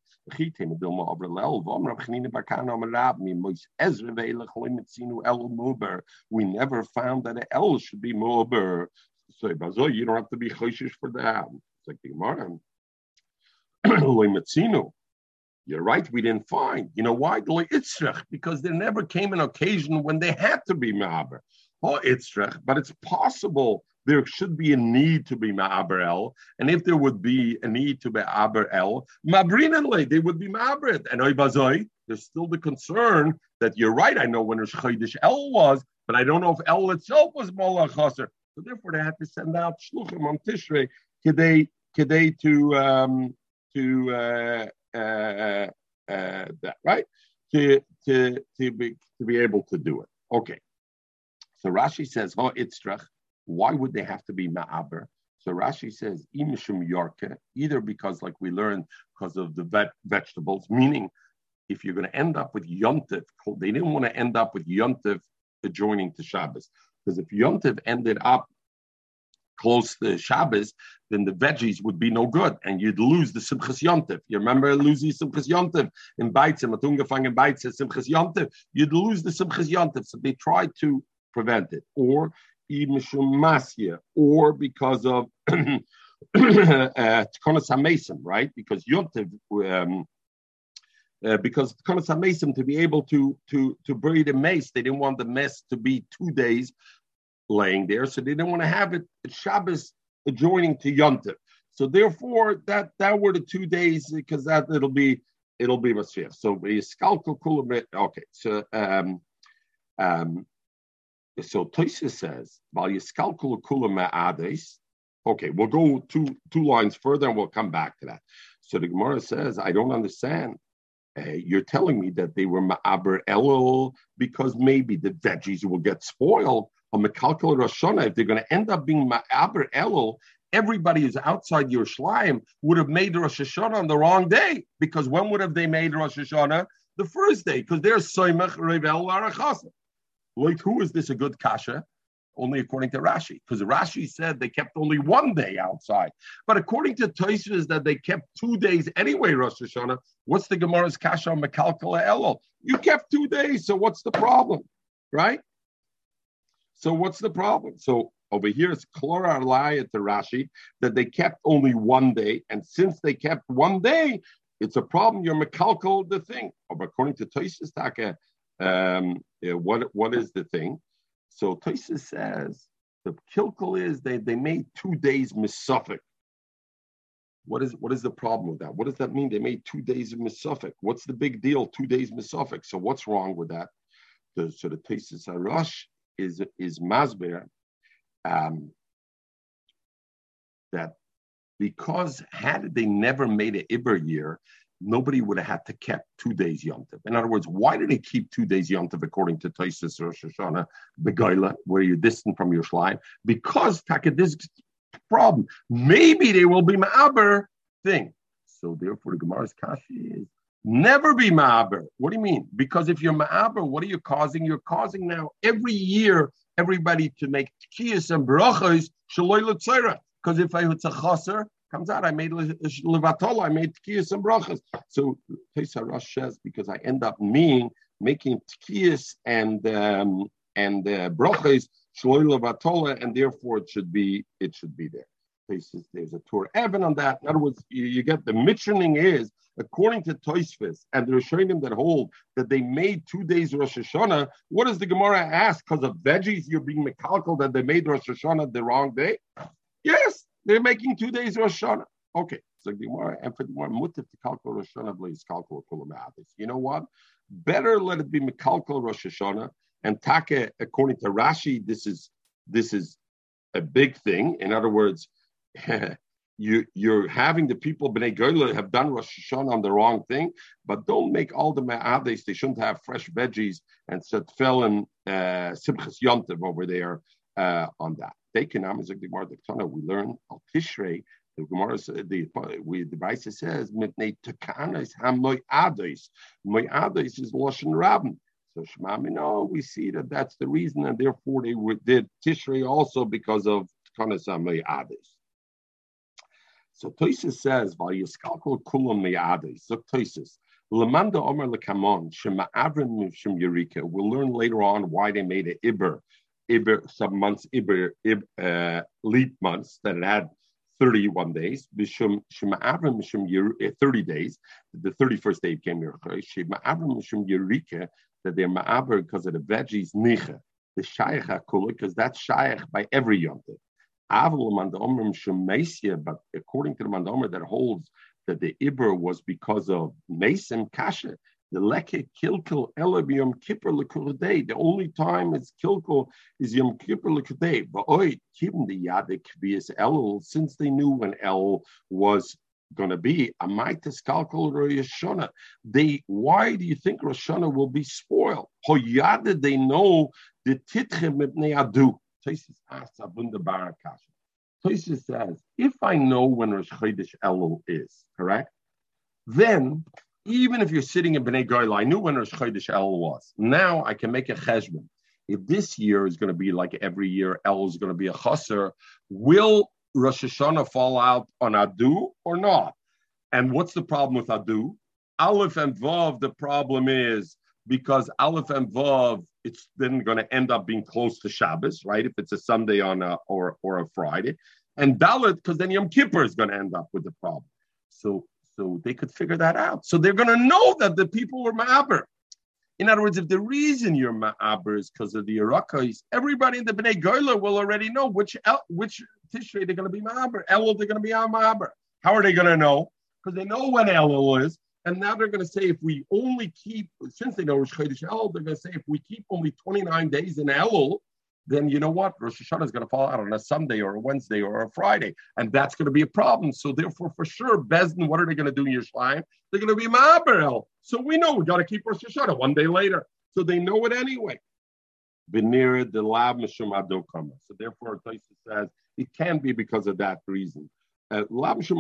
We never found that an El should be Mu'aber. So you don't have to be choshish for that. It's like the Gemara. You're right, we didn't find. You know why? Because there never came an occasion when they had to be Ma'aber. Oh, Itzrech, but it's possible there should be a need to be Ma'aber El. And if there would be a need to be Ma'aber El, Mabrinanle, they would be Ma'aber And Oibazoi, there's still the concern that you're right. I know when Rosh Chodesh El was, but I don't know if El itself was Mola Chaser. So therefore, they had to send out shluchim on Tishrei today, today to um, to uh, uh, uh, that right to to to be to be able to do it. Okay. So Rashi says, "Oh, itzrach." Why would they have to be ma'aber? So Rashi says, "Imishum yorke," either because, like we learned, because of the vegetables, meaning if you're going to end up with yontif, they didn't want to end up with yontif adjoining to Shabbos. Because if Yontiv ended up close to Shabbos, then the veggies would be no good, and you'd lose the Simchas Yontiv. You remember losing Simchas Yontiv in Beitzim, at ungefangen Beitzim, Simchas Yontiv. You'd lose the Simchas Yontiv, so they tried to prevent it, or Or because of uh, Tkonas HaMesim, right? Because Yontiv, um, uh, because Tkonas HaMesim, to be able to to to bury the mace, they didn't want the mess to be two days laying there, so they didn't want to have it Shabbos adjoining to Yontif. So therefore, that that were the two days because that it'll be it'll be Mashiach. So. Okay, so um, um, so Tosfos says. Okay, we'll go two two lines further and we'll come back to that. So the Gemara says, I don't understand. Uh, you're telling me that they were ma'aber elul because maybe the veggies will get spoiled a Mekalkel Rosh if they're going to end up being Ma'aber Elul, everybody who's outside your Yerushalayim would have made Rosh Hashanah on the wrong day. Because when would have they made Rosh Hashanah? The first day, because they're Soimach Revel. Like, who is this a good kasha? Only according to Rashi, because Rashi said they kept only one day outside. But according to Tosfos, that they kept two days anyway, Rosh Hashanah. What's the Gemara's kasha on Mekalkala Elul? You kept two days, so what's the problem, right? So what's the problem? So over here it's Klora Alaya to Rashi that they kept only one day, and since they kept one day, it's a problem. You're mekalkal the thing. But according to Tosfos Taka, um, what what is the thing? So Tosfos says the kilkal is they they made two days misuffic. What is what is the problem with that? What does that mean? They made two days of misuffic. What's the big deal? Two days misuffic. So what's wrong with that? The, so the Tosfos Harash is is masber um, that because had they never made an Iber year, nobody would have had to keep two days yontiv. In other words, why did they keep two days yontiv according to Tosfos or Shoshana Begaila, where you're distant from your shlime? Because taka this problem. Maybe they will be ma'aber thing. So therefore, the Gemara's kashi is Never be ma'aber. What do you mean? Because if you're ma'aber, what are you causing? You're causing now every year everybody to make tkiyas and brachos l'tzera. Because if I it's a chaser, comes out, I made levatola, I made tkiyas and brachos. So Pesach Rosh says because I end up meaning making tkiyas and um, and uh, brachos shaloi levatola, and therefore it should be it should be there. There's a Tur Evan on that. In other words, you, you get the mitchening is according to Tosfos and the Rishonim that hold that they made two days Rosh Hashanah, what does the Gemara ask? Because of veggies, you're being mechanical that they made Rosh Hashanah the wrong day? Yes, they're making two days Rosh Hashanah. Okay, so Gemara and Gemara, mutif to calculate Rosh Hashanah, please calculate You know what? Better let it be mechalkel Rosh Hashanah and take according to Rashi. This is this is a big thing. In other words, you you're having the people Bnei Goyla have done Rosh Hashanah on the wrong thing, but don't make all the me'ades. They shouldn't have fresh veggies and set and uh, simchas yontiv over there uh, on that. Mistaken, I'm the Gemara the Tana. We learn al Tishrei. The Gemara, the we the Brisa says mitnei takanas hamoy ados. Moy ados is lashon rabin. So Shema no, we see that that's the reason, and therefore they were, did Tishrei also because of takanas hamoy ados. So Tosfos says, "Vayiskalkol kulam me'adis." So Tosfos, Lamanda Omer Lekamon Shema Avram Shem Yerika. We'll learn later on why they made it Iber, Iber some months Iber, Iber uh, leap months that had 31 days. Bishum Shema Avram Shem uh, 30 days. The 31st day came here. Shema Avram Shem Yerika that they're Ma'aber because of the veggies Nicha. The Shaykh HaKula because that's Shaykh by every Yom but according to the Mandomer that holds that the Iber was because of Mason Kasha, the Leke Kilkil Elab Yom Kippur Lekurdei. The only time it's Kilkil is Yom Kippur Lekurdei. But oi, keeping the Yadik Kvias El, since they knew when El was going to be a Amaitis Kalkal Rosh They why do you think Rosh will be spoiled? Hoyada they know the Titchem Ibn Adu. Tosfos asks a wunderbare Kasha. Tosfos says, if I know when Rosh Chodesh Elul is, correct? Then, even if you're sitting in Bnei Goyla, I knew when Rosh Chodesh El was. Now I can make a cheshbon. If this year is going to be like every year, El is going to be a chaser, will Rosh Hashanah fall out on Adu or not? And what's the problem with Adu? Aleph and Vav, the problem is because Aleph and Vav it's then going to end up being close to Shabbos, right? If it's a Sunday on a or or a Friday, and Dalit because then Yom Kippur is going to end up with the problem. So so they could figure that out. So they're going to know that the people were Ma'aber. In other words, if the reason you're Ma'aber is because of the Irakais, everybody in the Bnei Goyla will already know which El, which Tishrei they're going to be Ma'aber. Elul they're going to be on Ma'aber. How are they going to know? Because they know when Elul is. And now they're going to say if we only keep, since they know Rosh Chodesh Elul, they're going to say if we keep only 29 days in Elul, then you know what? Rosh Hashanah is going to fall out on a Sunday or a Wednesday or a Friday. And that's going to be a problem. So therefore, for sure, Bezdin, what are they going to do in Yerushalayim? They're going to be Ma'aber So we know we got to keep Rosh Hashanah one day later. So they know it anyway. So therefore, Tosfos says it can be because of that reason. Uh, Shlishi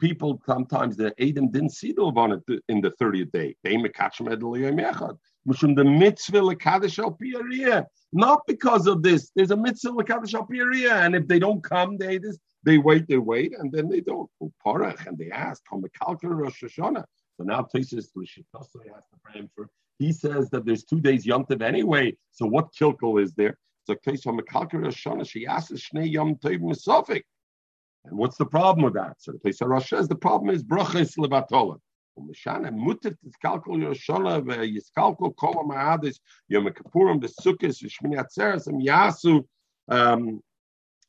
people sometimes the Adam didn't see the lavona in the 30th day they me catch them the yom echad mishum the mitzvah al not because of this there's a mitzvah lekadosh al piaria and if they don't come they this they wait they wait and then they don't parach and they ask Rosh Hashanah so now places Lishitasa has to pray for he says that there's two days Yom Tov anyway. So what kilkel is there? So she asks Shnei Yom Tov Misofik. And what's the problem with that? So the place Rosh says the problem is brachas levatola. Umishana mutter tiskalkol yoshona ve'yiskalkol kol ma'adis yom kippurim v'sukkis v'shmini atzeres and yasu um,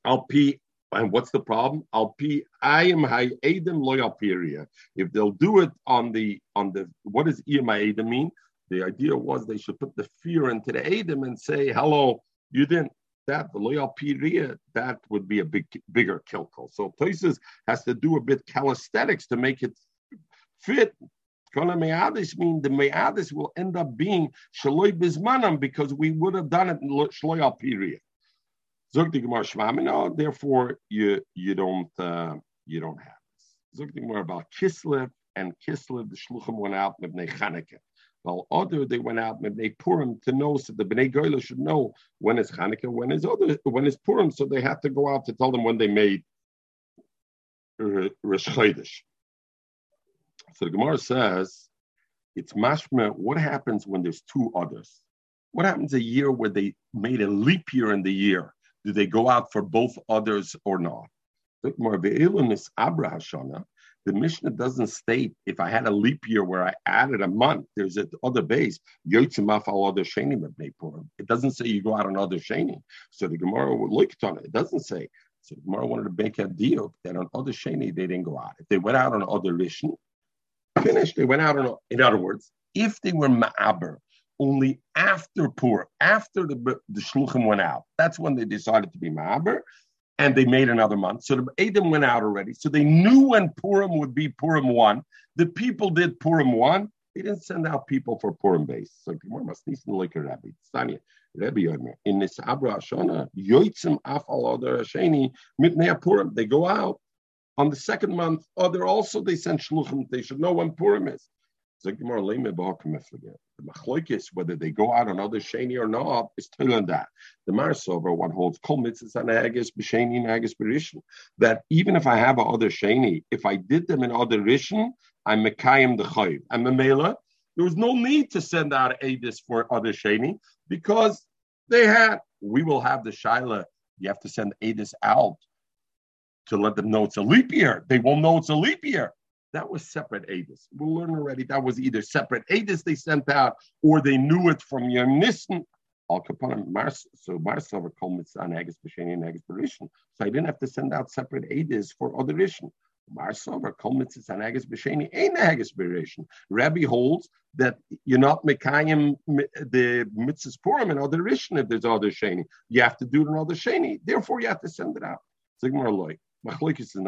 al pi and what's the problem? Al pi ayim hayedim lo yalpiria. If they'll do it on the on the what does iyim mean? The idea was they should put the fear into the edim and say, "Hello, you didn't that the loyal piria, that would be a big bigger kilkel. So places has to do a bit calisthenics to make it fit. Kona me'adis mean the me'adis will end up being shaloi bismanam because we would have done it in shaloi al piria. Zog the Gemara Shvamina, therefore you you don't uh, you don't have this. Zog the about Kislev and Kislev, the shluchim went out with Chanukah. While other they went out Bnei Purim to know so the Bnei Goyla should know when is Hanukkah, when is other, when is Purim. So they have to go out to tell them when they made Rosh Chodesh. So the Gemara says it's mashma. What happens when there's two others? What happens a year where they made a leap year in the year? Do they go out for both others or not? The Gemara is Abra Hashana the Mishnah doesn't state if I had a leap year where I added a month, there's a other base. It doesn't say you go out on other sheni. So the Gemara would look on it. It doesn't say. So the Gemara wanted to make a deal that on other sheni they didn't go out. If they went out on other rishon, finished. They went out on. In other words, if they were ma'aber only after Pur, after the the shluchim went out, that's when they decided to be ma'aber and they made another month. So the Adam went out already. So they knew when Purim would be Purim 1. The people did Purim 1. They didn't send out people for Purim base. So Gemara must listen like a rabbi. Tanya, Rabbi Yomer, in this Abra Ashana, Yoitzim Adar Hasheni, Mitnei Purim. They go out on the second month. Other also they send shluchim. They should know when Purim is. The Machloikis, whether they go out on other Sheni or not, is telling that. The Marsover, one holds Kol Mitzvahs and Agis, B'Sheni and Agis Berishin. That even if I have other Sheni, if I did them in other Rishon, I'm Mekayim the Chayiv. And Mamela, there was no need to send out Adis for other Sheni because they had, we will have the Shaila. You have to send Adis out to let them know it's a leap year. They won't know it's a leap year. That was separate Adis. We'll learn already that was either separate Adis they sent out or they knew it from Yom Nissen. Al Mars, so Marsavar Kol Mitzvah and Agus B'Sheni and Agus Berishin. So I didn't have to send out separate Adis for other Rishon. Marsavar Kol Mitzvah and Agus B'Sheni ain't Agus Berishin. Rabbi holds that you're not Mekayim the Mitzvahs Purim and other Rishon if there's other Sheni. You have to do it in other Sheni. Therefore, you have to send it out. Sigmar Loy. Machlokes is. The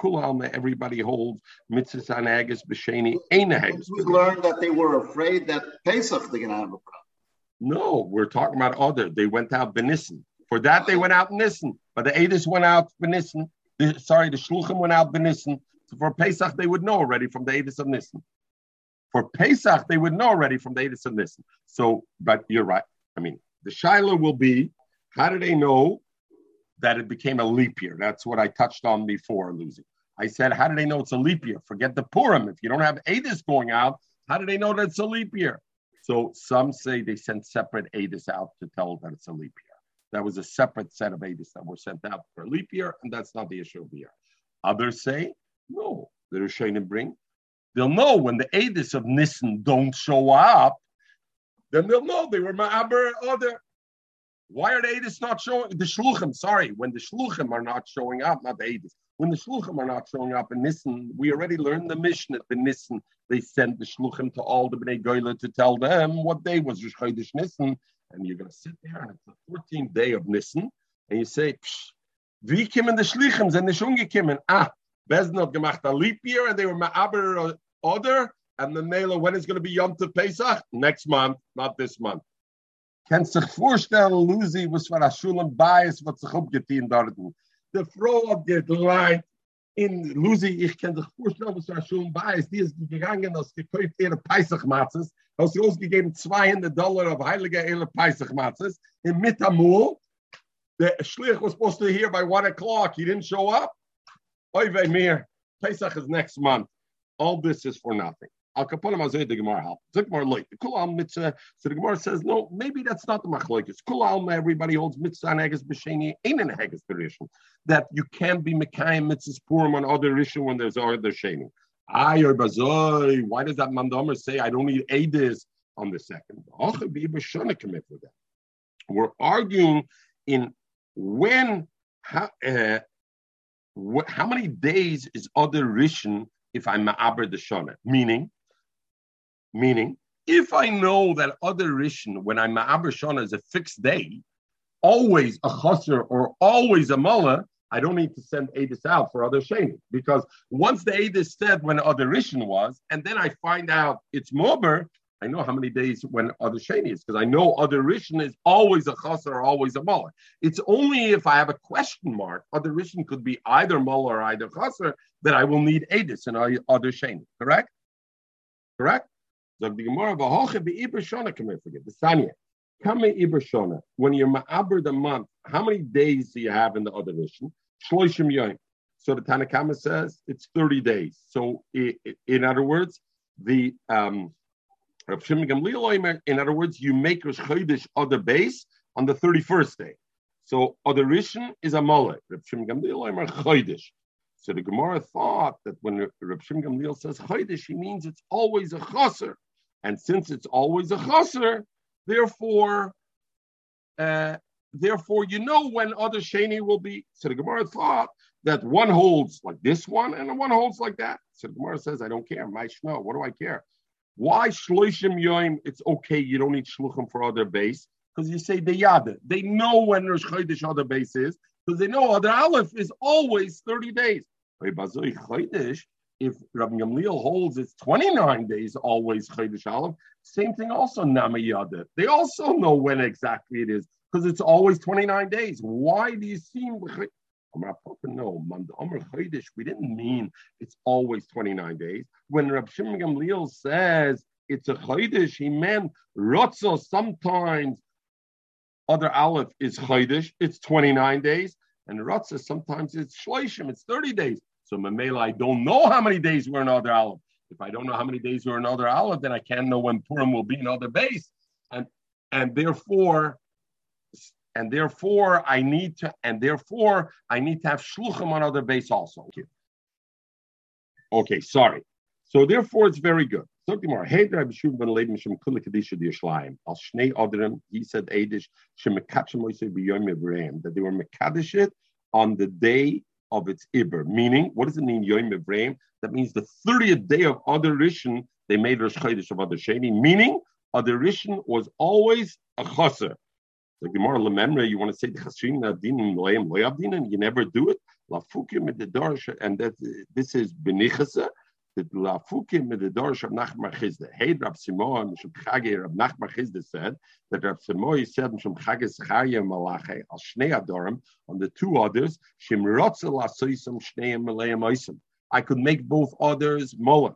kula alma, everybody holds mitzvahs an agus b'sheni ain't a haggis. We learned that they were afraid that Pesach they're gonna have a problem. No, we're talking about other. They went out benissen. For that, they went out nissen. But the Adis went out benissen. The, sorry, the shluchim went out benissen. So for Pesach, they would know already from the Adis of nissen. For Pesach, they would know already from the Adis of nissen. So, but you're right. I mean, the Shiloh will be, how do they know that it became a leap year. That's what I touched on before, Lucy. I said, how do they know it's a leap year? Forget the Purim. If you don't have Adis going out, how do they know that it's a leap year? So some say they sent separate Adis out to tell that it's a leap year. That was a separate set of Adis that were sent out for a leap year, and that's not the issue of the year. Others say, no, the Rishonim bring. They'll know when the Adis of Nissen don't show up, then they'll know they were Ma'aber other. Why are the Adis not showing the Shluchim? Sorry, when the Shluchim are not showing up, not the Adis. When the Shluchim are not showing up in Nissen, we already learned the mission at the Nissen. They sent the Shluchim to all the Bnei Goyla to tell them what day was Rosh Chodesh Nissen. And you're going to sit there and it's the 14th day of Nissen. And you say, wie kommen the Shluchim? Sind nicht umgekommen. Ah, Bezdin hat gemacht a leap year and they were ma'aber order. And the Mela, when is going to be Yom Tov Pesach? Next month, not this month. Kannst sich vorstellen, Lucy, was für ein Schulen Bias, was sich umgetein dort. Die Frau hat geleint, in Lucy, ich kann sich vorstellen, was für ein Schulen Bias, die ist gegangen, als gekauft ihre Peisachmatzes, hat sie ausgegeben 200 Dollar auf heilige ihre Peisachmatzes, in Mitamul, the Schlich was supposed to be here by one o'clock, he didn't show up. Oy vey mir, Pesach is next month. All this is for nothing. The Gemara help. Gemara like the. So the Gemara says no, maybe that's not the machlokes. Kulal, everybody holds mitzvah and haggis b'sheni ain't an haggis b'rishon. That you can't be mekayim mitzvahs purim on other rishon when there's other sheni. Ay or bazoy. Why does that mandomer say I don't need edis on the second? We're arguing in when how, uh, how many days is other rishon if I'm ma'aber the shana? Meaning, Meaning, if I know that other Rishon, when I'm Shana is a fixed day, always a chaser or always a mullah, I don't need to send Adis out for other Shani. Because once the Adis said when other Rishon was, and then I find out it's Mober, I know how many days when other Shani is, because I know other Rishon is always a chaser or always a mullah. It's only if I have a question mark, other Rishon could be either mullah or either chaser, that I will need Adis and other Shani. Correct? Correct? Sagt die Gemara, aber hoche be Iber Shona, come here, forget. The Sanya. Come Iber Shona. When you're Ma'aber the month, how many days do you have in the other mission? Shloishim Yoim. So the Tanakama says it's 30 days. So in other words, the um, in other words, you make Rosh Chodesh other base on the 31st day. So other Rishon is a mullet. So the Gemara thought that when Reb Shimon Gamliel says Chodesh, he means it's always a chaser. And since it's always a chaser, therefore, uh, therefore you know when other sheni will be. So the Gemara thought that one holds like this one and one holds like that. So the Gemara says, I don't care. My shno, what do I care? Why shloishim yoim? It's okay. You don't need shluchim for other base because you say the yada. They know when there's chodesh other base is because they know other aleph is always thirty days. If Rabbi Gamliel holds it's 29 days always Chodesh Aleph, same thing also Namayada. They also know when exactly it is because it's always 29 days. Why do you seem no, we didn't mean it's always 29 days. When Rabbi Shimon Gamliel says it's a Chodesh, he meant Rotzo sometimes other Aleph is Chodesh, it's 29 days, and Rotzo sometimes it's Shloishim, it's 30 days. So Mamela, I don't know how many days we're in other Aleph. If I don't know how many days we're in other Aleph, then I can't know when Purim will be in other base. And and therefore, and therefore I need to, and therefore I need to have shluchim on other base also. Okay, okay sorry. So therefore it's very good. He said that they were mekadesh on the day of its Iber. Meaning, what does it mean, Yom Ibrahim? That means the 30th day of Adar Rishon, they made Rosh Chodesh of Adar Sheni. Meaning, Adar Rishon was always a chaser. The Gemara Lememre, you want to say the Chasrim Adin Loyam Loyavdin, and you never do it. Lafukim and that this is Benichasa the Lafukim the Dorish of Nachmar. Hey, Rab Simon, Mishum Chage, Rab Nachmar said that Rab Simon said Mishum Chage Zechariah Malache al Shnei Adorim on the two others Shim Rotzel Asoisam Shnei Malayim Oisim. I could make both others Mola.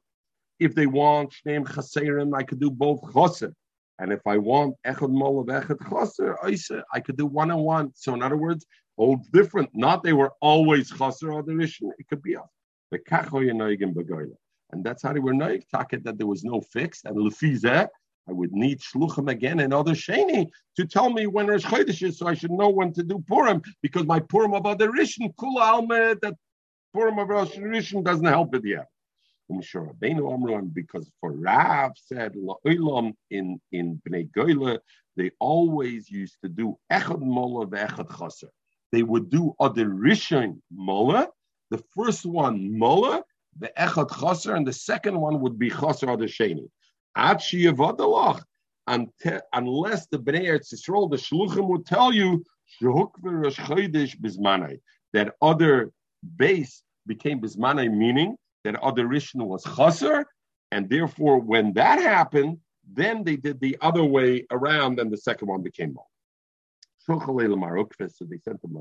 If they want Shneim Chaserim, I could do both Choser. And if I want Echad Mola Echad Choser, I could do one on one. So in other words, all different. Not they were always Choser or the It could be us. The Kachoy and and that's how they were noik taket that there was no fix. And lefize, I would need shluchim again and other sheni to tell me when Rosh Chodesh is, so I should know when to do Purim because my Purim of other Rishon kula alma that Purim of Rosh Rishon doesn't help it yet. Because for Rav said la'olam in in Bnei Goyle, they always used to do echad mola ve'echad chaser. They would do other rishon mola. The first one mola, the echad chaser, and the second one would be chaser the sheni. Unless the Bnei Eretz Yisrael, the shluchim would tell you that other base became bismanai, meaning that other rishon was chaser, and therefore when that happened, then they did the other way around, and the second one became more. So they sent them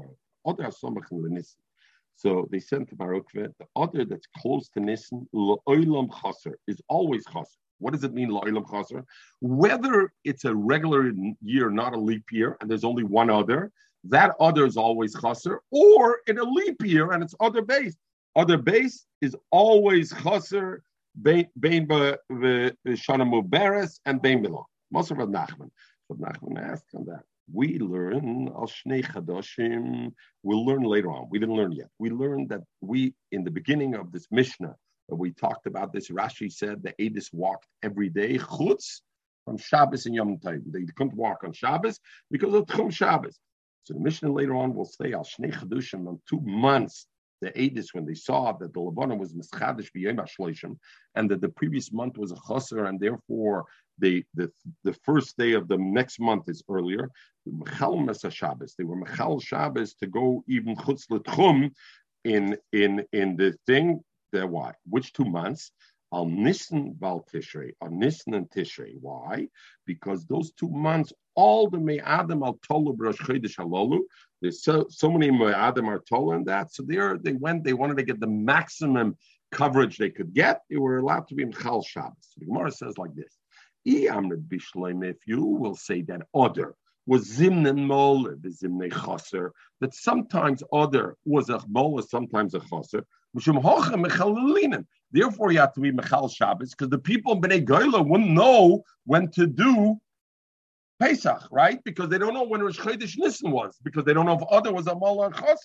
so they sent to Barukve, the other that's close to Nissen, Lo'ilam Chaser, is always Chaser. What does it mean, Lo'ilam Chaser? Whether it's a regular year, not a leap year, and there's only one other, that other is always Chaser, or in a leap year and it's other base. Other base is always Chaser, Bein Shana Mubaris, and Bein Milah. Most of Nachman. Nachman asked on that we learn al shnei chadashim. We'll learn later on. We didn't learn yet. We learned that we, in the beginning of this Mishnah, we talked about this. Rashi said the Adis walked every day chutz from Shabbos and Yom Tov. They couldn't walk on Shabbos because of Tchum Shabbos. So the Mishnah later on will say al shnei chadushim on two months. The Adis, when they saw that the Levana was mischadish b'yom and that the previous month was a chaser, and therefore they the the first day of the next month is earlier. Mechal Mesa Shabbos. They were Mechal Shabbos to go even Chutz L'Tchum in in in the thing. That why? Which two months? Al Nisan Val Tishrei, and Tishrei. Why? Because those two months, all the Me'adim al Tolu Rosh Chodesh Halolu, there's so, so many Me'adim are Tolu in that. So there they went, they wanted to get the maximum coverage they could get. They were allowed to be Mechal Shabbos. So the Gemara says like this. If you will say that other was zimnen mole, the zimne chaser, that sometimes other was a mole, sometimes a chaser. Therefore, you have to be Mechal Shabbos because the people in Bnei Goyla wouldn't know when to do Pesach, right? Because they don't know when Rosh Chodesh Nissen was, because they don't know if other was a mole or chaser.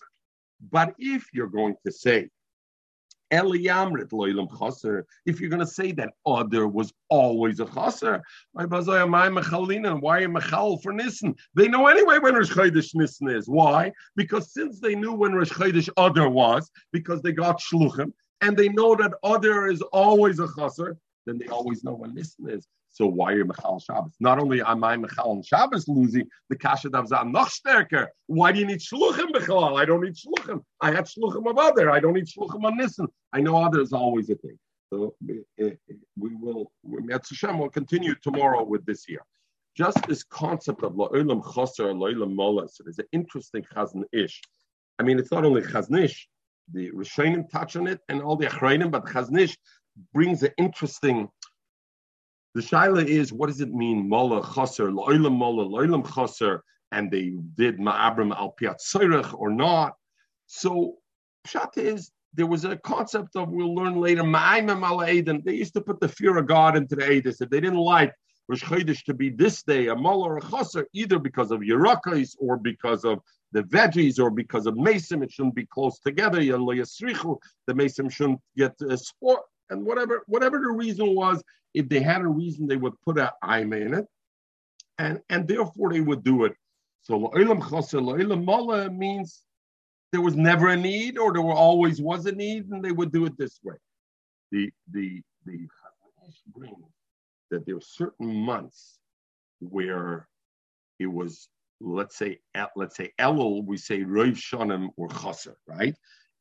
But if you're going to say if you're going to say that oh, other was always a chaser, why are you mechal for Nissen? They know anyway when Rosh Chodesh Nissen is. Why? Because since they knew when Rosh Chodesh other was, because they got shluchim, and they know that other is always a chaser, then they always know when Nissen is. So why are you Mechal Shabbos? Not only am I Mechal on Shabbos losing, the Kasha Davza noch stärker. Why do you need Shluchim Bechalal? I don't need Shluchim. I had Shluchim of other. I don't need Shluchim on Nissen. I know other is always a thing. So uh, we will, Hashem will continue tomorrow with this year. Just this concept of La'olam Chaser, La'olam Molas, it is an interesting Chazon Ish. I mean, it's not only Chaznish, the Rishonim touch on it and all the Achrayim, but Chaznish brings an interesting the shaila is, what does it mean, mola chaser, lo'ilam mola, lo'ilam chaser, and they did ma'abram al piat or not? So pshat is there was a concept of we'll learn later ma'imim al and they used to put the fear of God into the edis if they didn't like Rosh Chodesh to be this day a mola or a chaser either because of yerakais or because of the veggies or because of mason it shouldn't be close together. The mason shouldn't get uh, a sport and whatever whatever the reason was, if they had a reason, they would put an aima in it, and and therefore they would do it. So la'ilam la'ilam mala means there was never a need, or there always was a need, and they would do it this way. The the the that there were certain months where it was let's say let's say Elul, we say Rav Shanim or Chaser, right?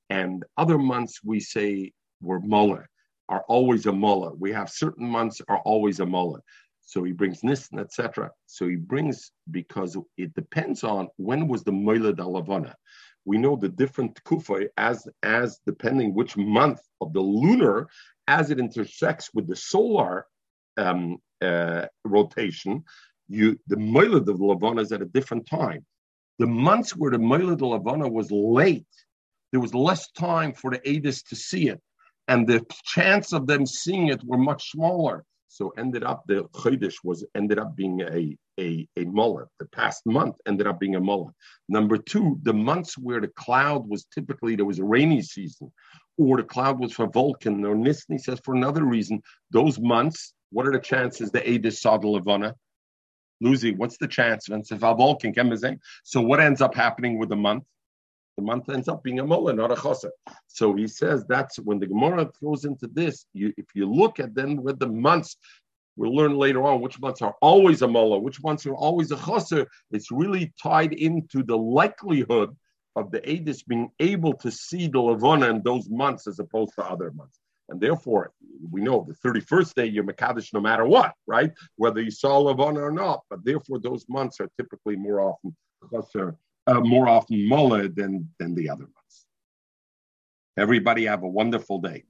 And other months we say were Muller are always a mullah. We have certain months are always a mullah. So he brings Nisan, etc. So he brings because it depends on when was the Moilad Alavana. We know the different kufa as as depending which month of the lunar as it intersects with the solar um, uh, rotation. You the Moilad of Lavana is at a different time. The months where the Moilad Lavana was late, there was less time for the Adis to see it and the chance of them seeing it were much smaller. So ended up the Chodesh was ended up being a a, a. The past month ended up being a mullah. Number two, the months where the cloud was typically there was a rainy season, or the cloud was for Vulcan or Nisni says for another reason. Those months, what are the chances the Adis saw the Levana? Lucy, what's the chance? So what ends up happening with the month? The month ends up being a mullah, not a choser. So he says that's when the Gemara goes into this. You, if you look at then with the months, we'll learn later on which months are always a mullah, which months are always a choser. It's really tied into the likelihood of the Adis being able to see the Levana in those months as opposed to other months. And therefore, we know the 31st day you're Makadish no matter what, right? Whether you saw Levana or not. But therefore, those months are typically more often Chaser uh, more often mullah than, than the other ones. Everybody have a wonderful day.